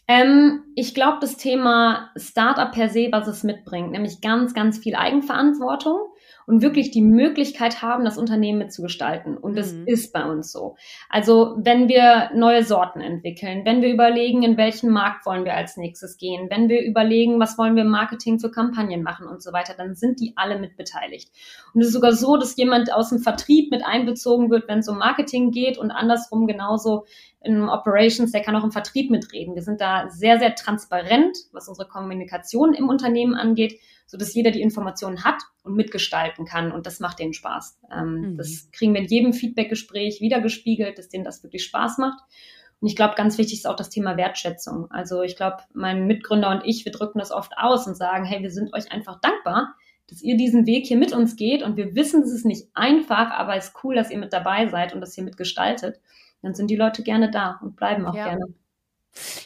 Ähm, ich glaube, das Thema Startup per se, was es mitbringt, nämlich ganz, ganz viel Eigenverantwortung und wirklich die Möglichkeit haben, das Unternehmen mitzugestalten. Und das mhm. ist bei uns so. Also wenn wir neue Sorten entwickeln, wenn wir überlegen, in welchen Markt wollen wir als nächstes gehen, wenn wir überlegen, was wollen wir im Marketing für Kampagnen machen und so weiter, dann sind die alle mit beteiligt. Und es ist sogar so, dass jemand aus dem Vertrieb mit einbezogen wird, wenn es um Marketing geht und andersrum genauso in Operations, der kann auch im Vertrieb mitreden. Wir sind da sehr, sehr transparent, was unsere Kommunikation im Unternehmen angeht, so dass jeder die Informationen hat und mitgestalten kann. Und das macht denen Spaß. Ähm, mhm. Das kriegen wir in jedem Feedbackgespräch wieder gespiegelt, dass denen das wirklich Spaß macht. Und ich glaube, ganz wichtig ist auch das Thema Wertschätzung. Also ich glaube, mein Mitgründer und ich, wir drücken das oft aus und sagen, hey, wir sind euch einfach dankbar, dass ihr diesen Weg hier mit uns geht. Und wir wissen, es ist nicht einfach, aber es ist cool, dass ihr mit dabei seid und das hier mitgestaltet dann sind die Leute gerne da und bleiben auch ja. gerne.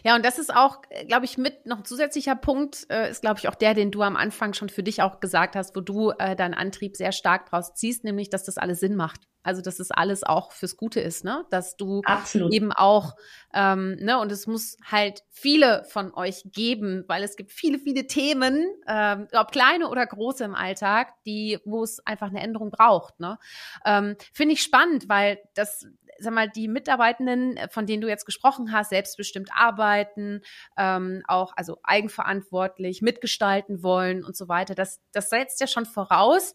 Ja, und das ist auch, glaube ich, mit noch ein zusätzlicher Punkt, äh, ist, glaube ich, auch der, den du am Anfang schon für dich auch gesagt hast, wo du äh, deinen Antrieb sehr stark draus ziehst, nämlich, dass das alles Sinn macht. Also, dass das alles auch fürs Gute ist, ne? Dass du Absolut. eben auch, ähm, ne, und es muss halt viele von euch geben, weil es gibt viele, viele Themen, ähm, ob kleine oder große im Alltag, die, wo es einfach eine Änderung braucht, ne? Ähm, Finde ich spannend, weil das sag mal, die Mitarbeitenden, äh, von denen du jetzt gesprochen hast, selbstbestimmt arbeiten, ähm, auch also eigenverantwortlich mitgestalten wollen und so weiter, das, das setzt ja schon voraus,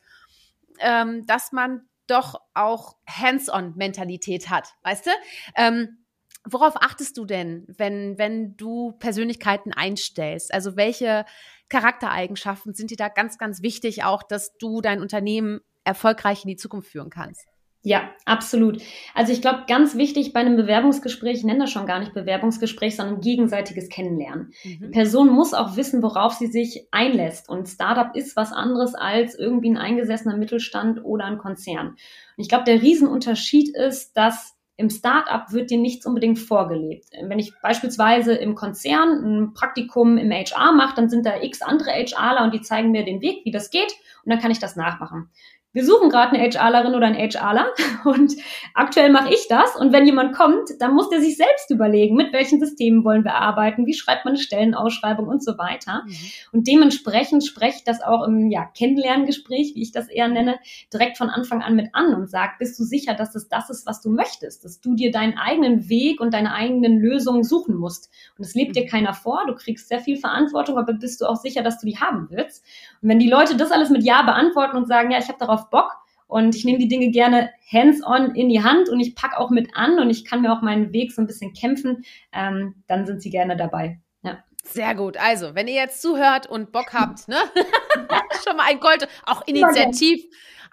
ähm, dass man doch auch Hands-on-Mentalität hat, weißt du? Ähm, worauf achtest du denn, wenn, wenn du Persönlichkeiten einstellst? Also welche Charaktereigenschaften sind dir da ganz, ganz wichtig, auch dass du dein Unternehmen erfolgreich in die Zukunft führen kannst? Ja, absolut. Also ich glaube, ganz wichtig bei einem Bewerbungsgespräch, ich nenne das schon gar nicht Bewerbungsgespräch, sondern gegenseitiges Kennenlernen. Mhm. Die Person muss auch wissen, worauf sie sich einlässt. Und Startup ist was anderes als irgendwie ein eingesessener Mittelstand oder ein Konzern. Und ich glaube, der Riesenunterschied ist, dass im Startup wird dir nichts unbedingt vorgelebt. Wenn ich beispielsweise im Konzern ein Praktikum im HR mache, dann sind da x andere HRler und die zeigen mir den Weg, wie das geht und dann kann ich das nachmachen wir suchen gerade eine HRlerin oder einen HRler und aktuell mache ich das. Und wenn jemand kommt, dann muss der sich selbst überlegen, mit welchen Systemen wollen wir arbeiten, wie schreibt man eine Stellenausschreibung und so weiter. Mhm. Und dementsprechend spreche ich das auch im ja, Kennenlerngespräch, wie ich das eher nenne, direkt von Anfang an mit an und sage, bist du sicher, dass es das ist, was du möchtest, dass du dir deinen eigenen Weg und deine eigenen Lösungen suchen musst. Und es lebt dir mhm. keiner vor, du kriegst sehr viel Verantwortung, aber bist du auch sicher, dass du die haben willst. Und wenn die Leute das alles mit Ja beantworten und sagen, ja, ich habe darauf auf Bock und ich nehme die Dinge gerne hands-on in die Hand und ich packe auch mit an und ich kann mir auch meinen Weg so ein bisschen kämpfen, ähm, dann sind sie gerne dabei. Ja. Sehr gut. Also, wenn ihr jetzt zuhört und Bock habt, ne? schon mal ein Gold, auch initiativ.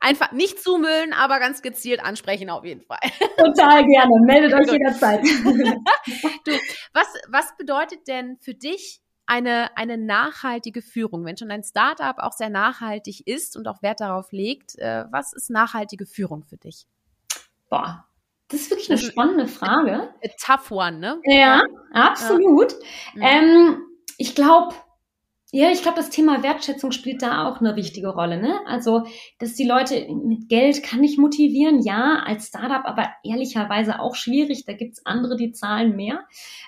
Einfach nicht zumüllen, aber ganz gezielt ansprechen auf jeden Fall. Total gerne. Meldet euch jederzeit. du, was, was bedeutet denn für dich eine, eine nachhaltige Führung? Wenn schon ein Startup auch sehr nachhaltig ist und auch Wert darauf legt, äh, was ist nachhaltige Führung für dich? Boah, das ist wirklich eine spannende Frage. A, a tough one, ne? Ja, absolut. Ja. Ähm, ich glaube, ja, ich glaube, das Thema Wertschätzung spielt da auch eine wichtige Rolle. Ne? Also, dass die Leute mit Geld kann ich motivieren, ja, als Startup, aber ehrlicherweise auch schwierig. Da gibt's andere, die zahlen mehr.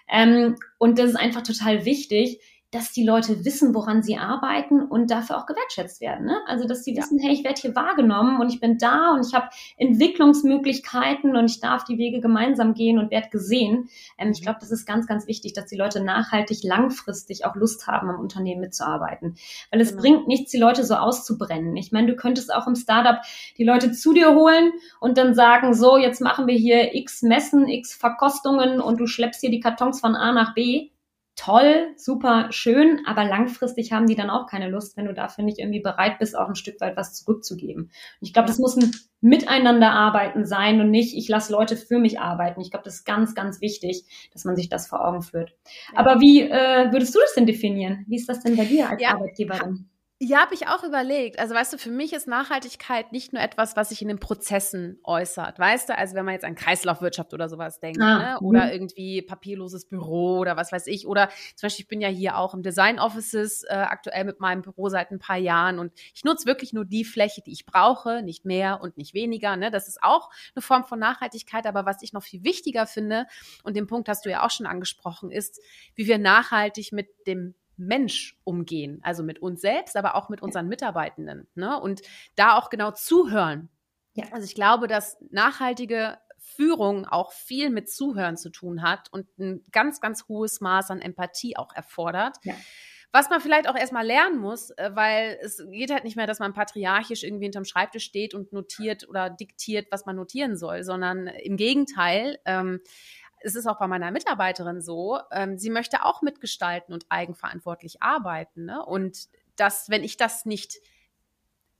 Ähm, und das ist einfach total wichtig, dass die Leute wissen, woran sie arbeiten und dafür auch gewertschätzt werden. Ne? Also, dass sie wissen, hey, ich werde hier wahrgenommen und ich bin da und ich habe Entwicklungsmöglichkeiten und ich darf die Wege gemeinsam gehen und werde gesehen. Ähm, ich glaube, das ist ganz, ganz wichtig, dass die Leute nachhaltig, langfristig auch Lust haben, am Unternehmen mitzuarbeiten. Weil es genau. bringt nichts, die Leute so auszubrennen. Ich meine, du könntest auch im Startup die Leute zu dir holen und dann sagen, so, jetzt machen wir hier x Messen, x Verkostungen und du schleppst hier die Kartons von A nach B toll, super schön, aber langfristig haben die dann auch keine Lust, wenn du dafür nicht irgendwie bereit bist, auch ein Stück weit was zurückzugeben. Und ich glaube, das muss ein Miteinander arbeiten sein und nicht, ich lasse Leute für mich arbeiten. Ich glaube, das ist ganz, ganz wichtig, dass man sich das vor Augen führt. Ja. Aber wie äh, würdest du das denn definieren? Wie ist das denn bei dir als ja. Arbeitgeberin? Ja, habe ich auch überlegt. Also weißt du, für mich ist Nachhaltigkeit nicht nur etwas, was sich in den Prozessen äußert. Weißt du, also wenn man jetzt an Kreislaufwirtschaft oder sowas denkt, ah, ne? oder mh. irgendwie papierloses Büro oder was weiß ich. Oder zum Beispiel, ich bin ja hier auch im Design Offices äh, aktuell mit meinem Büro seit ein paar Jahren und ich nutze wirklich nur die Fläche, die ich brauche, nicht mehr und nicht weniger. Ne? Das ist auch eine Form von Nachhaltigkeit. Aber was ich noch viel wichtiger finde, und den Punkt hast du ja auch schon angesprochen, ist, wie wir nachhaltig mit dem Mensch umgehen, also mit uns selbst, aber auch mit unseren Mitarbeitenden. Ne? Und da auch genau zuhören. Ja. Also ich glaube, dass nachhaltige Führung auch viel mit Zuhören zu tun hat und ein ganz, ganz hohes Maß an Empathie auch erfordert. Ja. Was man vielleicht auch erstmal lernen muss, äh, weil es geht halt nicht mehr, dass man patriarchisch irgendwie hinterm Schreibtisch steht und notiert oder diktiert, was man notieren soll, sondern im Gegenteil, ähm, es ist auch bei meiner Mitarbeiterin so, ähm, sie möchte auch mitgestalten und eigenverantwortlich arbeiten. Ne? Und das, wenn ich das nicht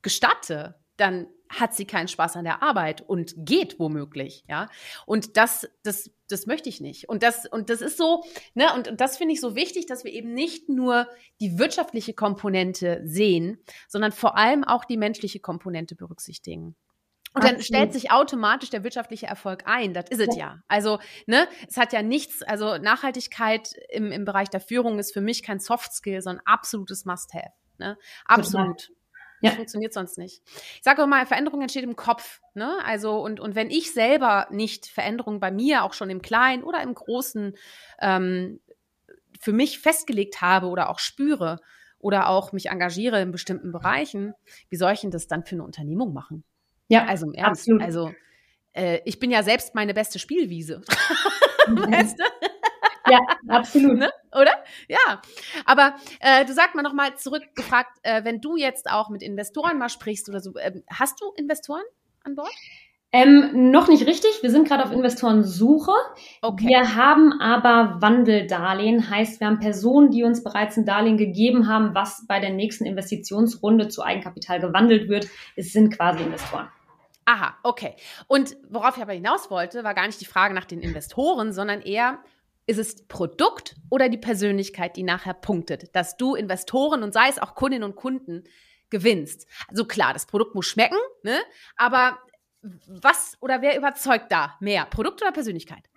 gestatte, dann hat sie keinen Spaß an der Arbeit und geht womöglich, ja. Und das, das, das möchte ich nicht. Und das, und das ist so, ne, und, und das finde ich so wichtig, dass wir eben nicht nur die wirtschaftliche Komponente sehen, sondern vor allem auch die menschliche Komponente berücksichtigen. Und dann stellt sich automatisch der wirtschaftliche Erfolg ein. Das ist es ja. Also, ne, es hat ja nichts, also Nachhaltigkeit im, im Bereich der Führung ist für mich kein Soft Skill, sondern absolutes Must-Have. Ne? Absolut. Ja. Das funktioniert sonst nicht. Ich sage mal, Veränderung entsteht im Kopf. Ne? Also, und, und wenn ich selber nicht Veränderungen bei mir, auch schon im Kleinen oder im Großen, ähm, für mich festgelegt habe oder auch spüre oder auch mich engagiere in bestimmten Bereichen, wie soll ich denn das dann für eine Unternehmung machen? Ja, also im Ernst. Absolut. Also äh, ich bin ja selbst meine beste Spielwiese. Mhm. weißt du? Ja, absolut. Ne? Oder? Ja. Aber äh, du sag mal nochmal zurückgefragt, äh, wenn du jetzt auch mit Investoren mal sprichst oder so, äh, hast du Investoren an Bord? Ähm, noch nicht richtig. Wir sind gerade auf Investorensuche. Okay. Wir haben aber Wandeldarlehen, heißt, wir haben Personen, die uns bereits ein Darlehen gegeben haben, was bei der nächsten Investitionsrunde zu Eigenkapital gewandelt wird. Es sind quasi Investoren. Aha, okay. Und worauf ich aber hinaus wollte, war gar nicht die Frage nach den Investoren, sondern eher, ist es Produkt oder die Persönlichkeit, die nachher punktet, dass du Investoren und sei es auch Kundinnen und Kunden gewinnst. Also klar, das Produkt muss schmecken, ne? aber was oder wer überzeugt da mehr? Produkt oder Persönlichkeit?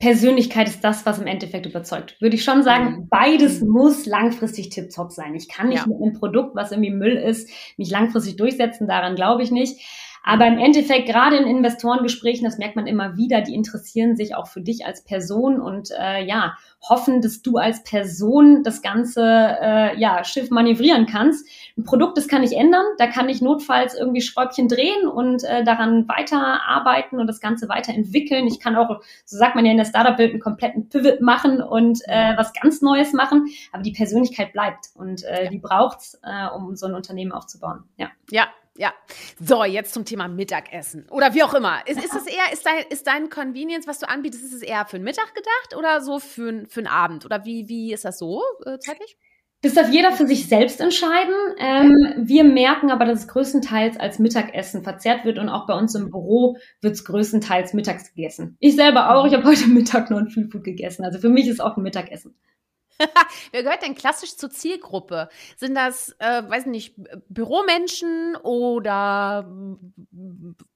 Persönlichkeit ist das, was im Endeffekt überzeugt. Würde ich schon sagen, mhm. beides muss langfristig tipptopp sein. Ich kann nicht ja. mit einem Produkt, was irgendwie Müll ist, mich langfristig durchsetzen. Daran glaube ich nicht. Aber im Endeffekt, gerade in Investorengesprächen, das merkt man immer wieder, die interessieren sich auch für dich als Person und äh, ja, hoffen, dass du als Person das ganze äh, ja, Schiff manövrieren kannst. Ein Produkt, das kann ich ändern, da kann ich notfalls irgendwie Schräubchen drehen und äh, daran weiterarbeiten und das Ganze weiterentwickeln. Ich kann auch, so sagt man ja in der Startup-Welt, einen kompletten Pivot machen und äh, was ganz Neues machen, aber die Persönlichkeit bleibt und äh, die braucht's, äh, um so ein Unternehmen aufzubauen. Ja. Ja, ja. So, jetzt zum Thema Mittagessen. Oder wie auch immer. Ist, ist es eher, ist dein, ist dein Convenience, was du anbietest, ist es eher für den Mittag gedacht oder so für, für den Abend? Oder wie, wie ist das so äh, zeitlich? Das darf jeder für sich selbst entscheiden. Ähm, wir merken aber, dass es größtenteils als Mittagessen verzehrt wird und auch bei uns im Büro wird es größtenteils mittags gegessen. Ich selber auch. Ich habe heute Mittag nur ein Food gegessen. Also für mich ist auch ein Mittagessen. wer gehört denn klassisch zur Zielgruppe? Sind das, äh, weiß nicht, Büromenschen oder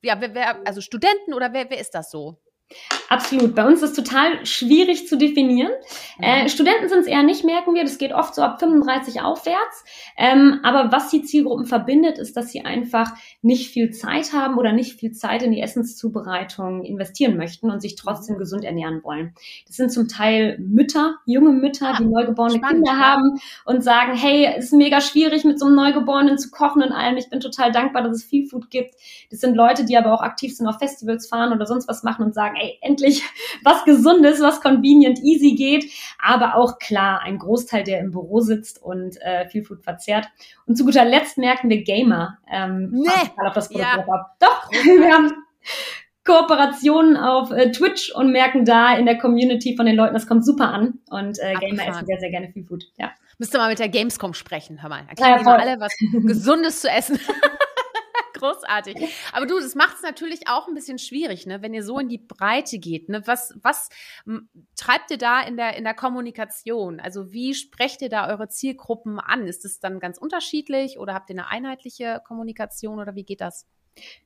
ja, wer, wer, also Studenten oder wer, wer ist das so? Absolut. Bei uns ist es total schwierig zu definieren. Äh, Studenten sind es eher nicht, merken wir. Das geht oft so ab 35 aufwärts. Ähm, aber was die Zielgruppen verbindet, ist, dass sie einfach nicht viel Zeit haben oder nicht viel Zeit in die Essenszubereitung investieren möchten und sich trotzdem gesund ernähren wollen. Das sind zum Teil Mütter, junge Mütter, ah, die neugeborene spannend, Kinder haben und sagen, hey, es ist mega schwierig, mit so einem Neugeborenen zu kochen und allem. Ich bin total dankbar, dass es viel Food gibt. Das sind Leute, die aber auch aktiv sind, auf Festivals fahren oder sonst was machen und sagen, ey, endlich was Gesundes, was convenient easy geht, aber auch klar ein Großteil, der im Büro sitzt und äh, viel Food verzehrt. Und zu guter Letzt merken wir Gamer. Ähm, nee. auf das Produkt ja. ab. Doch, wir haben Kooperationen auf äh, Twitch und merken da in der Community von den Leuten, das kommt super an. Und äh, Gamer essen sehr, sehr gerne viel Food. Ja. Müsste mal mit der Gamescom sprechen, hör mal. Erklären ja, mal alle was Gesundes zu essen. Großartig. Aber du, das macht es natürlich auch ein bisschen schwierig, ne, wenn ihr so in die Breite geht. Ne? Was, was treibt ihr da in der, in der Kommunikation? Also wie sprecht ihr da eure Zielgruppen an? Ist es dann ganz unterschiedlich oder habt ihr eine einheitliche Kommunikation oder wie geht das?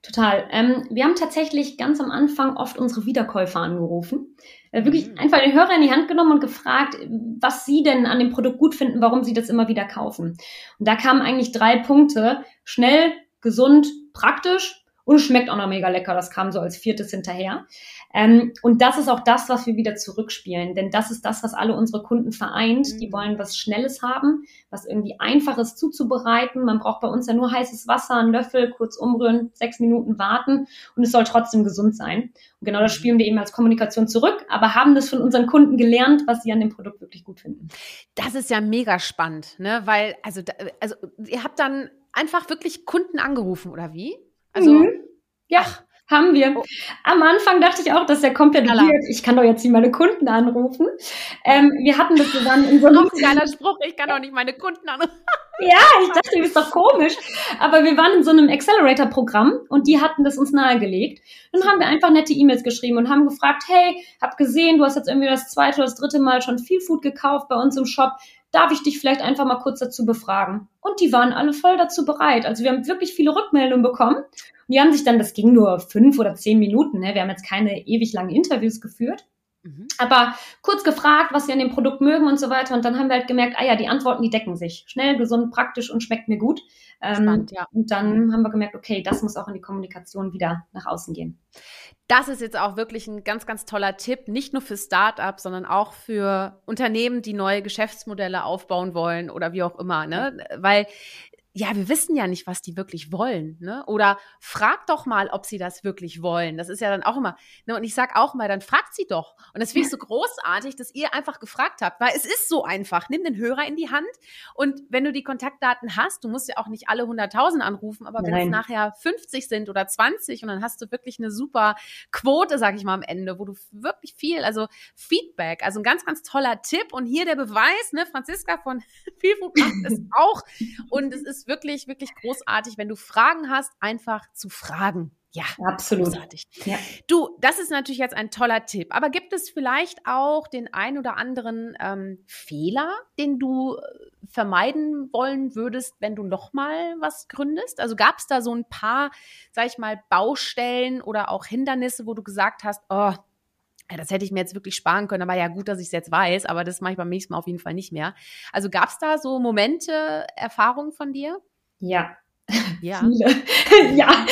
Total. Ähm, wir haben tatsächlich ganz am Anfang oft unsere Wiederkäufer angerufen. Äh, wirklich mhm. einfach den Hörer in die Hand genommen und gefragt, was sie denn an dem Produkt gut finden, warum sie das immer wieder kaufen. Und da kamen eigentlich drei Punkte. Schnell, gesund, praktisch und schmeckt auch noch mega lecker. Das kam so als viertes hinterher. Ähm, und das ist auch das, was wir wieder zurückspielen, denn das ist das, was alle unsere Kunden vereint. Mhm. Die wollen was Schnelles haben, was irgendwie Einfaches zuzubereiten. Man braucht bei uns ja nur heißes Wasser, einen Löffel, kurz umrühren, sechs Minuten warten und es soll trotzdem gesund sein. Und genau das mhm. spielen wir eben als Kommunikation zurück, aber haben das von unseren Kunden gelernt, was sie an dem Produkt wirklich gut finden. Das ist ja mega spannend, ne? Weil, also, also ihr habt dann einfach wirklich Kunden angerufen, oder wie? Also. Mhm. Ja. Ach, haben wir. Oh. Am Anfang dachte ich auch, das ist ja komplett weird. Ich kann doch jetzt nicht meine Kunden anrufen. Ähm, wir hatten das, wir waren in so einem... Ein geiler Spruch, ich kann doch nicht meine Kunden anrufen. ja, ich dachte, das ist doch komisch. Aber wir waren in so einem Accelerator-Programm und die hatten das uns nahegelegt. Dann haben wir einfach nette E-Mails geschrieben und haben gefragt, hey, hab gesehen, du hast jetzt irgendwie das zweite oder das dritte Mal schon viel Food gekauft bei uns im Shop darf ich dich vielleicht einfach mal kurz dazu befragen? Und die waren alle voll dazu bereit. Also wir haben wirklich viele Rückmeldungen bekommen. Und die haben sich dann, das ging nur fünf oder zehn Minuten, ne? wir haben jetzt keine ewig langen Interviews geführt. Mhm. Aber kurz gefragt, was sie an dem Produkt mögen und so weiter. Und dann haben wir halt gemerkt, ah ja, die Antworten, die decken sich. Schnell, gesund, praktisch und schmeckt mir gut. Ähm, Spannend, ja. Und dann haben wir gemerkt, okay, das muss auch in die Kommunikation wieder nach außen gehen. Das ist jetzt auch wirklich ein ganz, ganz toller Tipp, nicht nur für Startups, sondern auch für Unternehmen, die neue Geschäftsmodelle aufbauen wollen oder wie auch immer, ne? Weil ja, wir wissen ja nicht, was die wirklich wollen, ne? Oder frag doch mal, ob sie das wirklich wollen. Das ist ja dann auch immer, ne? Und ich sag auch mal, dann fragt sie doch. Und das finde ich so großartig, dass ihr einfach gefragt habt, weil es ist so einfach. Nimm den Hörer in die Hand und wenn du die Kontaktdaten hast, du musst ja auch nicht alle 100.000 anrufen, aber wenn es nachher 50 sind oder 20 und dann hast du wirklich eine super Quote, sag ich mal am Ende, wo du wirklich viel, also Feedback, also ein ganz, ganz toller Tipp und hier der Beweis, ne? Franziska von Vielfalt macht es auch und es ist wirklich, wirklich großartig, wenn du Fragen hast, einfach zu fragen. Ja, absolut. Großartig. Ja. Du, das ist natürlich jetzt ein toller Tipp. Aber gibt es vielleicht auch den ein oder anderen ähm, Fehler, den du äh, vermeiden wollen würdest, wenn du nochmal was gründest? Also gab es da so ein paar, sag ich mal, Baustellen oder auch Hindernisse, wo du gesagt hast, oh, das hätte ich mir jetzt wirklich sparen können, aber ja gut, dass ich es jetzt weiß, aber das mache ich beim nächsten Mal auf jeden Fall nicht mehr. Also gab es da so Momente, Erfahrungen von dir? Ja, ja. ja,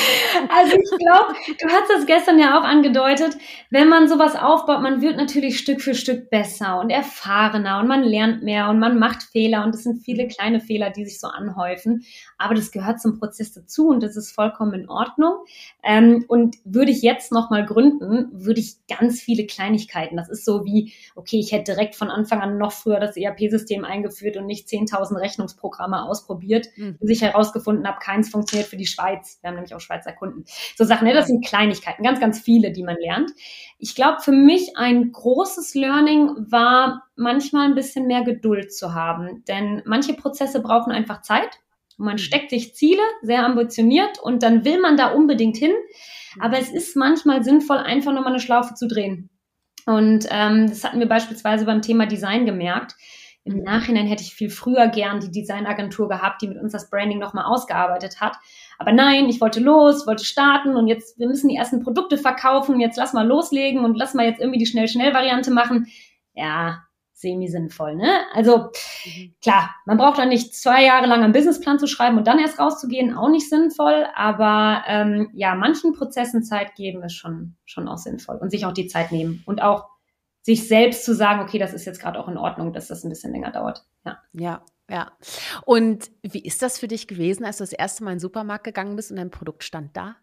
also ich glaube, du hast das gestern ja auch angedeutet, wenn man sowas aufbaut, man wird natürlich Stück für Stück besser und erfahrener und man lernt mehr und man macht Fehler und es sind viele kleine Fehler, die sich so anhäufen. Aber das gehört zum Prozess dazu und das ist vollkommen in Ordnung. Ähm, und würde ich jetzt nochmal gründen, würde ich ganz viele Kleinigkeiten. Das ist so wie, okay, ich hätte direkt von Anfang an noch früher das ERP-System eingeführt und nicht 10.000 Rechnungsprogramme ausprobiert, mhm. bis ich herausgefunden habe, keins funktioniert für die Schweiz. Wir haben nämlich auch Schweizer Kunden. So Sachen, ne? das sind Kleinigkeiten, ganz, ganz viele, die man lernt. Ich glaube, für mich ein großes Learning war, manchmal ein bisschen mehr Geduld zu haben. Denn manche Prozesse brauchen einfach Zeit. Man mhm. steckt sich Ziele, sehr ambitioniert und dann will man da unbedingt hin. Aber es ist manchmal sinnvoll, einfach nochmal eine Schlaufe zu drehen. Und ähm, das hatten wir beispielsweise beim Thema Design gemerkt. Im Nachhinein hätte ich viel früher gern die Designagentur gehabt, die mit uns das Branding nochmal ausgearbeitet hat. Aber nein, ich wollte los, wollte starten und jetzt, wir müssen die ersten Produkte verkaufen, jetzt lass mal loslegen und lass mal jetzt irgendwie die Schnell-Schnell-Variante machen. Ja, semi-sinnvoll, ne? Also, klar, man braucht dann nicht zwei Jahre lang einen Businessplan zu schreiben und dann erst rauszugehen, auch nicht sinnvoll, aber ähm, ja, manchen Prozessen Zeit geben ist schon, schon auch sinnvoll und sich auch die Zeit nehmen und auch sich selbst zu sagen, okay, das ist jetzt gerade auch in Ordnung, dass das ein bisschen länger dauert. Ja. Ja. Ja. Und wie ist das für dich gewesen, als du das erste Mal in den Supermarkt gegangen bist und dein Produkt stand da?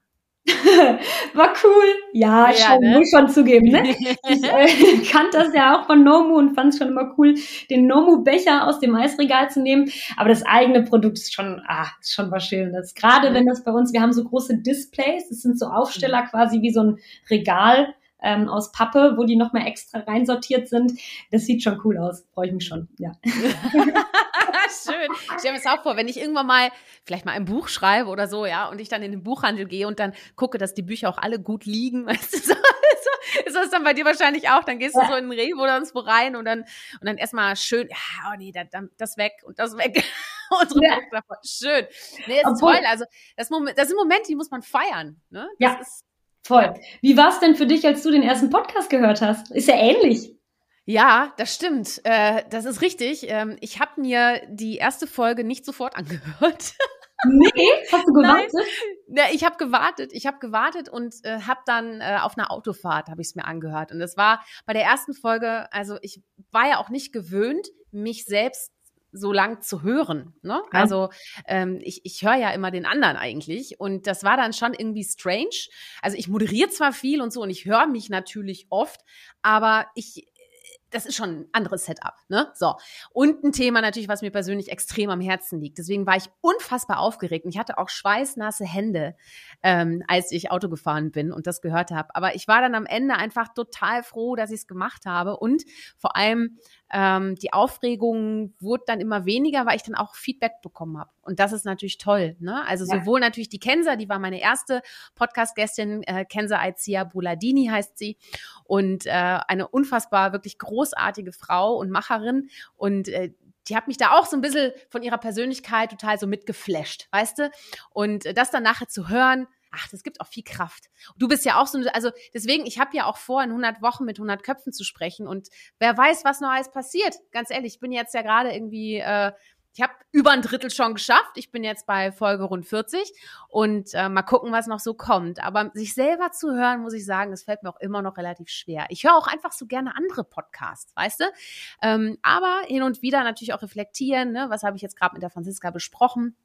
War cool. Ja, ja schon, ne? muss schon zugeben. Ne? Ich äh, kannte das ja auch von Nomu und fand es schon immer cool, den Nomu-Becher aus dem Eisregal zu nehmen. Aber das eigene Produkt ist schon, ah, ist schon was Schönes. Gerade wenn das bei uns, wir haben so große Displays, das sind so Aufsteller mhm. quasi wie so ein Regal ähm, aus Pappe, wo die nochmal extra reinsortiert sind. Das sieht schon cool aus. Freue ich mich schon, ja. Schön. Ich stelle mir das auch vor, wenn ich irgendwann mal vielleicht mal ein Buch schreibe oder so, ja, und ich dann in den Buchhandel gehe und dann gucke, dass die Bücher auch alle gut liegen, weißt du, so, so ist das dann bei dir wahrscheinlich auch. Dann gehst du so in den Rewe oder ins wo rein und dann, und dann erstmal schön, ja, oh nee, das, das weg und das weg. Unsere ja. Schön. Nee, ist Obwohl, toll. Also, das, Moment, das sind Momente, die muss man feiern. Ne? Das ja. Ist, Voll. Wie war es denn für dich, als du den ersten Podcast gehört hast? Ist ja ähnlich. Ja, das stimmt. Äh, das ist richtig. Ähm, ich habe mir die erste Folge nicht sofort angehört. nee, hast du gewartet? Nein. Ich habe gewartet, ich habe gewartet und äh, habe dann äh, auf einer Autofahrt habe ich es mir angehört und es war bei der ersten Folge, also ich war ja auch nicht gewöhnt, mich selbst so lang zu hören. Ne? Ja. Also ähm, ich, ich höre ja immer den anderen eigentlich und das war dann schon irgendwie strange. Also ich moderiere zwar viel und so und ich höre mich natürlich oft, aber ich das ist schon ein anderes Setup, ne? So. Und ein Thema natürlich, was mir persönlich extrem am Herzen liegt. Deswegen war ich unfassbar aufgeregt und ich hatte auch schweißnasse Hände, ähm, als ich Auto gefahren bin und das gehört habe. Aber ich war dann am Ende einfach total froh, dass ich es gemacht habe und vor allem ähm, die Aufregung wurde dann immer weniger, weil ich dann auch Feedback bekommen habe. Und das ist natürlich toll. Ne? Also ja. sowohl natürlich die Kensa, die war meine erste Podcast-Gästin, äh, Kensa Aizia Buladini heißt sie. Und äh, eine unfassbar, wirklich großartige Frau und Macherin. Und äh, die hat mich da auch so ein bisschen von ihrer Persönlichkeit total so mitgeflasht, weißt du? Und äh, das dann nachher zu hören, ach, das gibt auch viel Kraft. Du bist ja auch so, also deswegen, ich habe ja auch vor, in 100 Wochen mit 100 Köpfen zu sprechen und wer weiß, was noch alles passiert. Ganz ehrlich, ich bin jetzt ja gerade irgendwie, äh, ich habe über ein Drittel schon geschafft. Ich bin jetzt bei Folge rund 40 und äh, mal gucken, was noch so kommt. Aber sich selber zu hören, muss ich sagen, das fällt mir auch immer noch relativ schwer. Ich höre auch einfach so gerne andere Podcasts, weißt du? Ähm, aber hin und wieder natürlich auch reflektieren, ne? was habe ich jetzt gerade mit der Franziska besprochen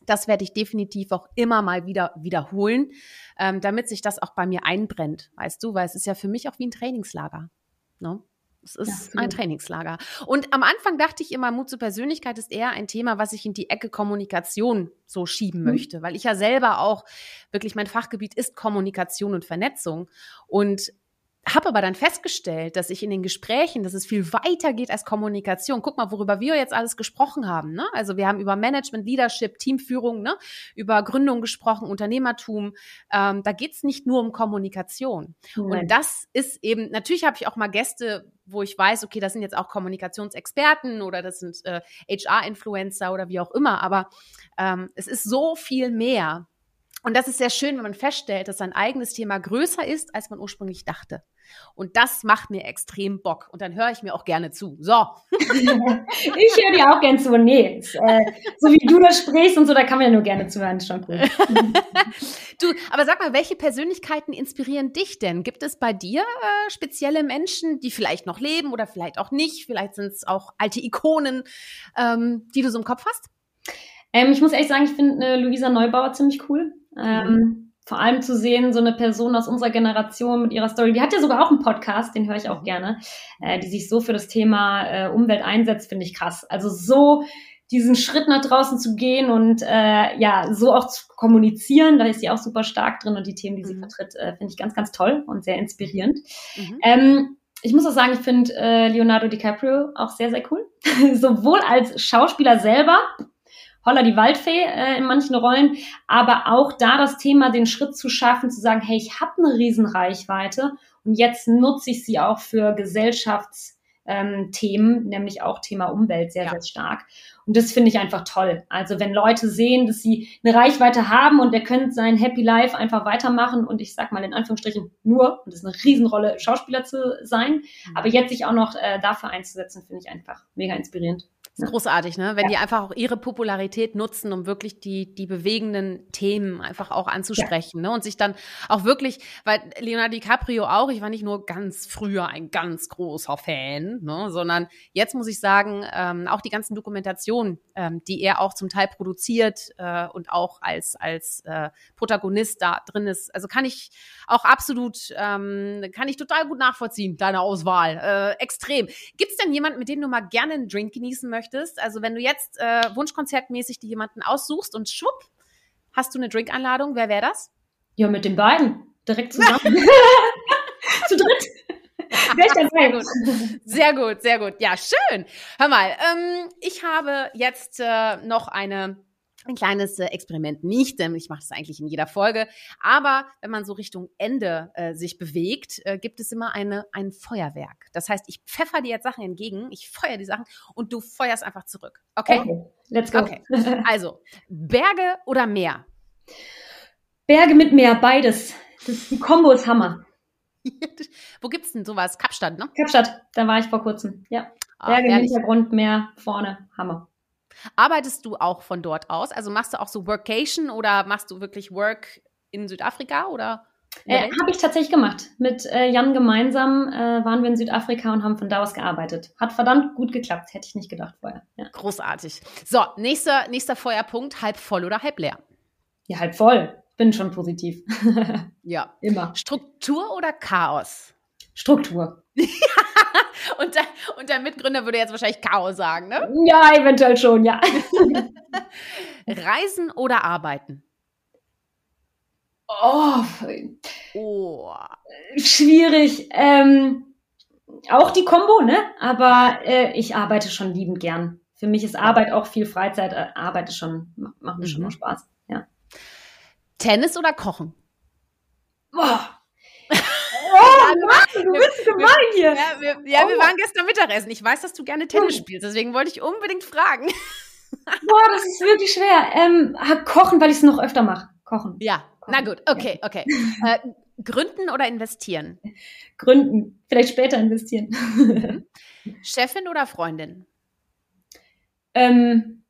das werde ich definitiv auch immer mal wieder wiederholen, ähm, damit sich das auch bei mir einbrennt, weißt du, weil es ist ja für mich auch wie ein Trainingslager. Ne? Es ist ja, ein Trainingslager. Und am Anfang dachte ich immer, Mut zur Persönlichkeit ist eher ein Thema, was ich in die Ecke Kommunikation so schieben mhm. möchte, weil ich ja selber auch wirklich mein Fachgebiet ist Kommunikation und Vernetzung. Und habe aber dann festgestellt, dass ich in den Gesprächen, dass es viel weiter geht als Kommunikation. Guck mal, worüber wir jetzt alles gesprochen haben. Ne? Also wir haben über Management, Leadership, Teamführung, ne? über Gründung gesprochen, Unternehmertum. Ähm, da geht's nicht nur um Kommunikation. Nein. Und das ist eben, natürlich habe ich auch mal Gäste, wo ich weiß, okay, das sind jetzt auch Kommunikationsexperten oder das sind äh, HR-Influencer oder wie auch immer. Aber ähm, es ist so viel mehr. Und das ist sehr schön, wenn man feststellt, dass sein eigenes Thema größer ist, als man ursprünglich dachte. Und das macht mir extrem Bock. Und dann höre ich mir auch gerne zu. So. ich höre dir auch gerne zu. Nee, äh, so wie du das sprichst und so, da kann man ja nur gerne zuhören. Ist schon cool. du, aber sag mal, welche Persönlichkeiten inspirieren dich denn? Gibt es bei dir äh, spezielle Menschen, die vielleicht noch leben oder vielleicht auch nicht? Vielleicht sind es auch alte Ikonen, ähm, die du so im Kopf hast? Ähm, ich muss ehrlich sagen, ich finde äh, Luisa Neubauer ziemlich cool. Ähm, mhm. Vor allem zu sehen, so eine Person aus unserer Generation mit ihrer Story, die hat ja sogar auch einen Podcast, den höre ich auch gerne, äh, die sich so für das Thema äh, Umwelt einsetzt, finde ich krass. Also so diesen Schritt nach draußen zu gehen und äh, ja, so auch zu kommunizieren, da ist sie auch super stark drin und die Themen, die sie mhm. vertritt, äh, finde ich ganz, ganz toll und sehr inspirierend. Mhm. Ähm, ich muss auch sagen, ich finde äh, Leonardo DiCaprio auch sehr, sehr cool. Sowohl als Schauspieler selber, Holla die Waldfee äh, in manchen Rollen, aber auch da das Thema, den Schritt zu schaffen, zu sagen, hey, ich habe eine Riesenreichweite und jetzt nutze ich sie auch für Gesellschaftsthemen, ähm, nämlich auch Thema Umwelt sehr, ja. sehr stark. Und das finde ich einfach toll. Also wenn Leute sehen, dass sie eine Reichweite haben und der könnte sein Happy Life einfach weitermachen und ich sag mal in Anführungsstrichen nur, und das ist eine Riesenrolle, Schauspieler zu sein, mhm. aber jetzt sich auch noch äh, dafür einzusetzen, finde ich einfach mega inspirierend. Das ist großartig, ne? Wenn ja. die einfach auch ihre Popularität nutzen, um wirklich die, die bewegenden Themen einfach auch anzusprechen, ja. ne? Und sich dann auch wirklich, weil Leonardo DiCaprio auch, ich war nicht nur ganz früher ein ganz großer Fan, ne? Sondern jetzt muss ich sagen, ähm, auch die ganzen Dokumentationen, ähm, die er auch zum Teil produziert äh, und auch als, als äh, Protagonist da drin ist, also kann ich auch absolut, ähm, kann ich total gut nachvollziehen, deine Auswahl. Äh, extrem. Gibt es denn jemanden, mit dem du mal gerne einen Drink genießen möchtest? Möchtest. Also wenn du jetzt äh, wunschkonzertmäßig dir jemanden aussuchst und schwupp, hast du eine Drinkeinladung. Wer wäre das? Ja, mit den beiden. Direkt zusammen. Zu dritt. Sehr gut. Sehr gut, sehr gut. Ja, schön. Hör mal, ähm, ich habe jetzt äh, noch eine ein kleines äh, Experiment nicht, denn ich mache das eigentlich in jeder Folge. Aber wenn man so Richtung Ende äh, sich bewegt, äh, gibt es immer eine, ein Feuerwerk. Das heißt, ich pfeffer dir jetzt Sachen entgegen, ich feuer die Sachen und du feuerst einfach zurück. Okay? okay let's go. Okay. Also, Berge oder Meer? Berge mit Meer, beides. Das, die Kombo ist Hammer. Wo gibt's denn sowas? Kapstadt, ne? Kapstadt, da war ich vor kurzem. Ja. Ah, Berge im Hintergrund, Meer vorne, Hammer. Arbeitest du auch von dort aus? Also machst du auch so Workation oder machst du wirklich Work in Südafrika oder? Äh, Habe ich tatsächlich gemacht. Mit äh, Jan gemeinsam äh, waren wir in Südafrika und haben von da aus gearbeitet. Hat verdammt gut geklappt, hätte ich nicht gedacht vorher. Ja. Großartig. So, nächster, nächster Feuerpunkt, halb voll oder halb leer? Ja, halb voll. Bin schon positiv. ja. Immer. Struktur oder Chaos? Struktur. und, der, und der Mitgründer würde jetzt wahrscheinlich Chaos sagen, ne? Ja, eventuell schon, ja. Reisen oder arbeiten? Oh, oh. schwierig. Ähm, auch die Kombo, ne? Aber äh, ich arbeite schon liebend gern. Für mich ist Arbeit auch viel Freizeit. Äh, Arbeit ist schon, macht mir mhm. schon noch Spaß. Ja. Tennis oder Kochen? Boah. Oh Mann, du bist gemein hier. Ja, wir, ja, oh. wir waren gestern Mittagessen. Ich weiß, dass du gerne Tennis hm. spielst, deswegen wollte ich unbedingt fragen. Boah, das ist wirklich schwer. Ähm, kochen, weil ich es noch öfter mache. Kochen. Ja, na gut, okay, okay. Äh, gründen oder investieren? Gründen, vielleicht später investieren. Mhm. Chefin oder Freundin? Ähm,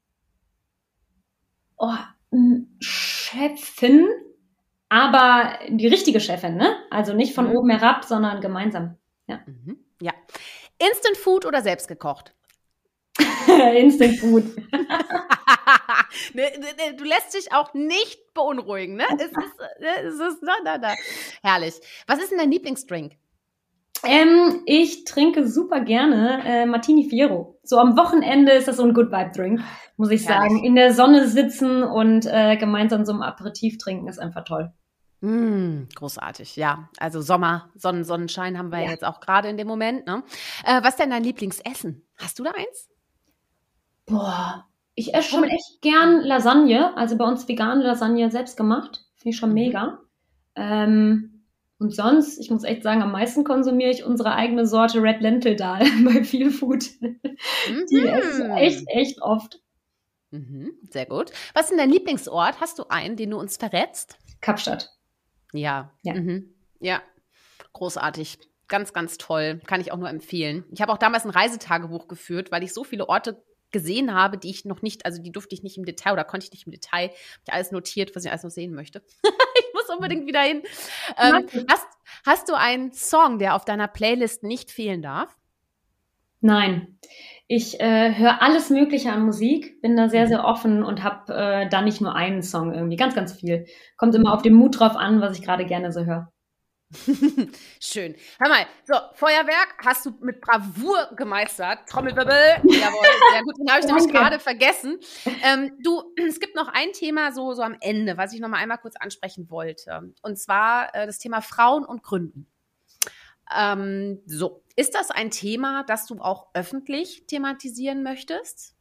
oh, Chefin, aber die richtige Chefin, ne? Also nicht von mhm. oben herab, sondern gemeinsam. Ja. Mhm. ja. Instant Food oder selbst gekocht? Instant Food. Ne, ne, ne, du lässt dich auch nicht beunruhigen, ne? Es ist, es ist, na, na, na. Herrlich. Was ist denn dein Lieblingsdrink? Ähm, ich trinke super gerne äh, Martini Fiero. So am Wochenende ist das so ein Good Vibe Drink, muss ich Herrlich. sagen. In der Sonne sitzen und äh, gemeinsam so ein Aperitif trinken ist einfach toll. Mm, großartig, ja. Also Sommer, Sonnen, Sonnenschein haben wir ja. jetzt auch gerade in dem Moment. Ne? Äh, was ist denn dein Lieblingsessen? Hast du da eins? Boah, ich esse schon echt gern Lasagne, also bei uns vegane Lasagne selbst gemacht. Finde ich schon mhm. mega. Ähm, und sonst, ich muss echt sagen, am meisten konsumiere ich unsere eigene Sorte Red Lentil Dal bei Feel Food. Mhm. Die esse ich echt, echt oft. Mhm, sehr gut. Was ist denn dein Lieblingsort? Hast du einen, den du uns verrätst? Kapstadt. Ja. Ja. Mhm. ja. Großartig. Ganz, ganz toll. Kann ich auch nur empfehlen. Ich habe auch damals ein Reisetagebuch geführt, weil ich so viele Orte gesehen habe, die ich noch nicht, also die durfte ich nicht im Detail oder konnte ich nicht im Detail, habe ich alles notiert, was ich alles noch sehen möchte. ich muss unbedingt wieder hin. Ähm, hast, hast du einen Song, der auf deiner Playlist nicht fehlen darf? Nein. Ich äh, höre alles Mögliche an Musik, bin da sehr, mhm. sehr offen und habe äh, da nicht nur einen Song irgendwie, ganz, ganz viel. Kommt immer auf den Mut drauf an, was ich gerade gerne so höre. Schön. Hör mal, so, Feuerwerk hast du mit Bravour gemeistert. Trommelwirbel. Jawohl, sehr gut. Den habe ich nämlich gerade vergessen. Ähm, du, es gibt noch ein Thema so, so am Ende, was ich noch mal einmal kurz ansprechen wollte. Und zwar äh, das Thema Frauen und Gründen. Ähm, so, ist das ein Thema, das du auch öffentlich thematisieren möchtest?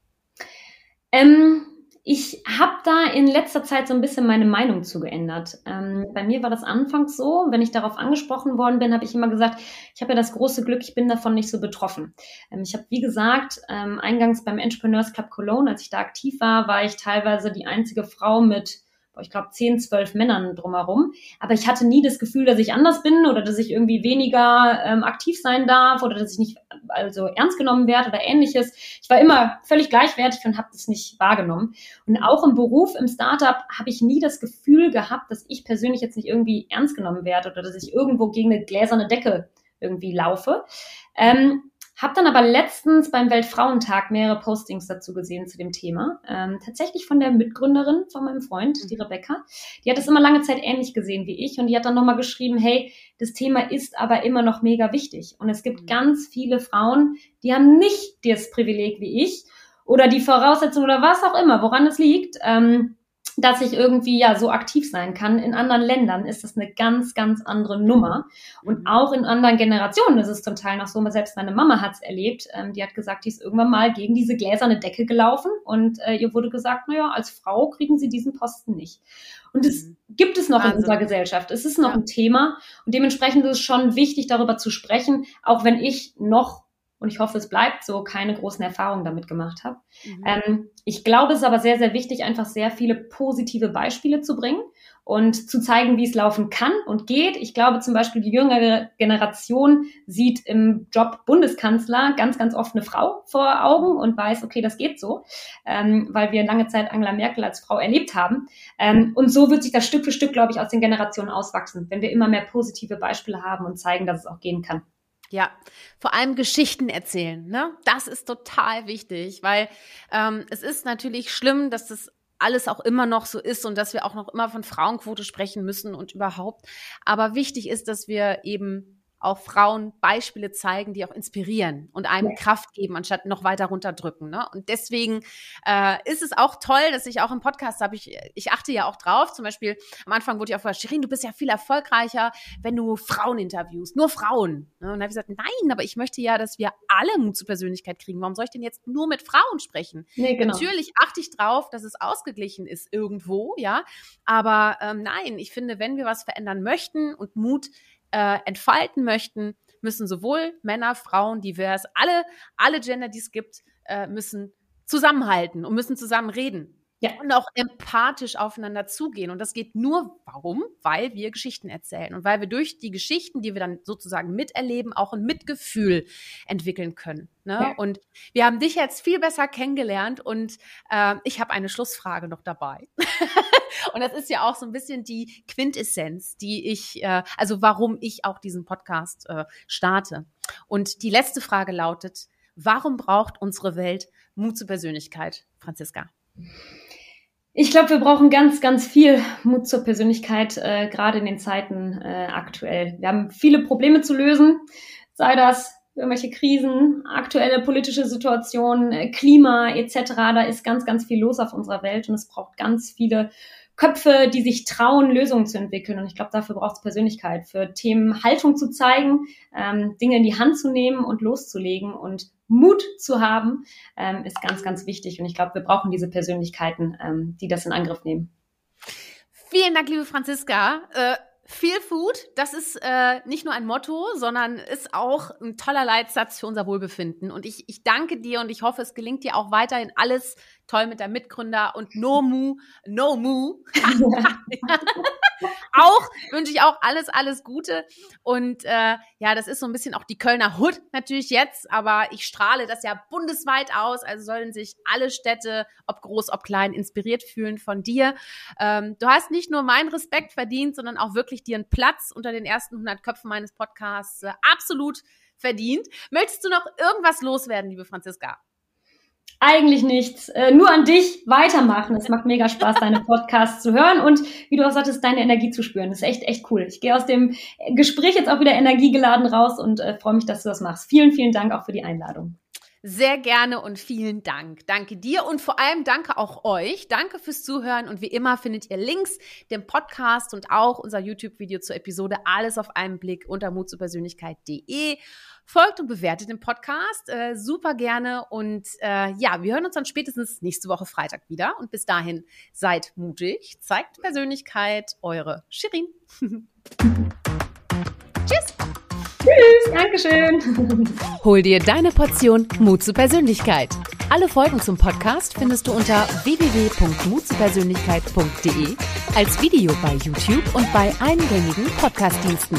Ähm, ich habe da in letzter Zeit so ein bisschen meine Meinung zugeändert. Ähm, bei mir war das anfangs so, wenn ich darauf angesprochen worden bin, habe ich immer gesagt, ich habe ja das große Glück, ich bin davon nicht so betroffen. Ähm, ich habe, wie gesagt, ähm, eingangs beim Entrepreneurs Club Cologne, als ich da aktiv war, war ich teilweise die einzige Frau mit ich glaube, zehn, zwölf Männern drumherum. Aber ich hatte nie das Gefühl, dass ich anders bin oder dass ich irgendwie weniger ähm, aktiv sein darf oder dass ich nicht also ernst genommen werde oder ähnliches. Ich war immer völlig gleichwertig und habe das nicht wahrgenommen. Und auch im Beruf, im Startup, habe ich nie das Gefühl gehabt, dass ich persönlich jetzt nicht irgendwie ernst genommen werde oder dass ich irgendwo gegen eine gläserne Decke irgendwie laufe. Ähm, hab dann aber letztens beim Weltfrauentag mehrere Postings dazu gesehen zu dem Thema. Ähm, tatsächlich von der Mitgründerin von meinem Freund, die mhm. Rebecca. Die hat das immer lange Zeit ähnlich gesehen wie ich und die hat dann nochmal geschrieben, hey, das Thema ist aber immer noch mega wichtig. Und es gibt mhm. ganz viele Frauen, die haben nicht das Privileg wie ich oder die Voraussetzung oder was auch immer, woran es liegt. Ähm, dass ich irgendwie ja so aktiv sein kann. In anderen Ländern ist das eine ganz, ganz andere Nummer. Und mhm. auch in anderen Generationen ist es zum Teil noch so, selbst meine Mama hat es erlebt. Ähm, die hat gesagt, die ist irgendwann mal gegen diese gläserne Decke gelaufen und äh, ihr wurde gesagt, naja, als Frau kriegen sie diesen Posten nicht. Und es mhm. gibt es noch Wahnsinn. in unserer Gesellschaft. Es ist noch ja. ein Thema und dementsprechend ist es schon wichtig, darüber zu sprechen, auch wenn ich noch und ich hoffe, es bleibt so, keine großen Erfahrungen damit gemacht habe. Mhm. Ähm, ich glaube, es ist aber sehr, sehr wichtig, einfach sehr viele positive Beispiele zu bringen und zu zeigen, wie es laufen kann und geht. Ich glaube zum Beispiel, die jüngere Generation sieht im Job Bundeskanzler ganz, ganz oft eine Frau vor Augen und weiß, okay, das geht so, ähm, weil wir lange Zeit Angela Merkel als Frau erlebt haben. Ähm, und so wird sich das Stück für Stück, glaube ich, aus den Generationen auswachsen, wenn wir immer mehr positive Beispiele haben und zeigen, dass es auch gehen kann. Ja, vor allem Geschichten erzählen. Ne? Das ist total wichtig, weil ähm, es ist natürlich schlimm, dass das alles auch immer noch so ist und dass wir auch noch immer von Frauenquote sprechen müssen und überhaupt. Aber wichtig ist, dass wir eben auch Frauen Beispiele zeigen, die auch inspirieren und einem ja. Kraft geben, anstatt noch weiter runterdrücken. Ne? Und deswegen äh, ist es auch toll, dass ich auch im Podcast habe, ich, ich achte ja auch drauf. Zum Beispiel am Anfang wurde ja auch gesagt, Shirin, du bist ja viel erfolgreicher, wenn du Frauen interviewst, nur Frauen. Ne? Und dann habe ich gesagt, nein, aber ich möchte ja, dass wir alle Mut zur Persönlichkeit kriegen. Warum soll ich denn jetzt nur mit Frauen sprechen? Nee, genau. Natürlich achte ich drauf, dass es ausgeglichen ist irgendwo, ja. Aber ähm, nein, ich finde, wenn wir was verändern möchten und Mut äh, entfalten möchten, müssen sowohl Männer, Frauen, divers, alle, alle Gender, die es gibt, äh, müssen zusammenhalten und müssen zusammen reden. Ja. Und auch empathisch aufeinander zugehen. Und das geht nur, warum? Weil wir Geschichten erzählen und weil wir durch die Geschichten, die wir dann sozusagen miterleben, auch ein Mitgefühl entwickeln können. Ne? Ja. Und wir haben dich jetzt viel besser kennengelernt und äh, ich habe eine Schlussfrage noch dabei. und das ist ja auch so ein bisschen die Quintessenz, die ich, äh, also warum ich auch diesen Podcast äh, starte. Und die letzte Frage lautet, warum braucht unsere Welt Mut zur Persönlichkeit, Franziska? Ich glaube, wir brauchen ganz, ganz viel Mut zur Persönlichkeit, äh, gerade in den Zeiten äh, aktuell. Wir haben viele Probleme zu lösen, sei das irgendwelche Krisen, aktuelle politische Situationen, äh, Klima etc. Da ist ganz, ganz viel los auf unserer Welt und es braucht ganz viele Köpfe, die sich trauen, Lösungen zu entwickeln. Und ich glaube, dafür braucht es Persönlichkeit, für Themen Haltung zu zeigen, ähm, Dinge in die Hand zu nehmen und loszulegen und Mut zu haben, ähm, ist ganz, ganz wichtig. Und ich glaube, wir brauchen diese Persönlichkeiten, ähm, die das in Angriff nehmen. Vielen Dank, liebe Franziska. Äh Feel Food, das ist äh, nicht nur ein Motto, sondern ist auch ein toller Leitsatz für unser Wohlbefinden. Und ich, ich danke dir und ich hoffe, es gelingt dir auch weiterhin alles toll mit der Mitgründer und No Mu, No Mu. auch wünsche ich auch alles, alles Gute. Und äh, ja, das ist so ein bisschen auch die Kölner Hood natürlich jetzt, aber ich strahle das ja bundesweit aus. Also sollen sich alle Städte, ob groß, ob klein, inspiriert fühlen von dir. Ähm, du hast nicht nur meinen Respekt verdient, sondern auch wirklich dir einen Platz unter den ersten 100 Köpfen meines Podcasts äh, absolut verdient. Möchtest du noch irgendwas loswerden, liebe Franziska? Eigentlich nichts. Äh, nur an dich weitermachen. Es macht mega Spaß, deine Podcasts zu hören und wie du auch sagtest, deine Energie zu spüren. Das ist echt, echt cool. Ich gehe aus dem Gespräch jetzt auch wieder energiegeladen raus und äh, freue mich, dass du das machst. Vielen, vielen Dank auch für die Einladung. Sehr gerne und vielen Dank. Danke dir und vor allem danke auch euch. Danke fürs Zuhören und wie immer findet ihr Links, den Podcast und auch unser YouTube-Video zur Episode alles auf einen Blick unter mutzupersönlichkeit.de. Folgt und bewertet den Podcast äh, super gerne und äh, ja, wir hören uns dann spätestens nächste Woche Freitag wieder und bis dahin seid mutig, zeigt Persönlichkeit, eure Shirin. Tschüss. Dankeschön. Hol dir deine Portion Mut zur Persönlichkeit. Alle Folgen zum Podcast findest du unter www.mutzupersönlichkeit.de als Video bei YouTube und bei allen gängigen Podcastdiensten.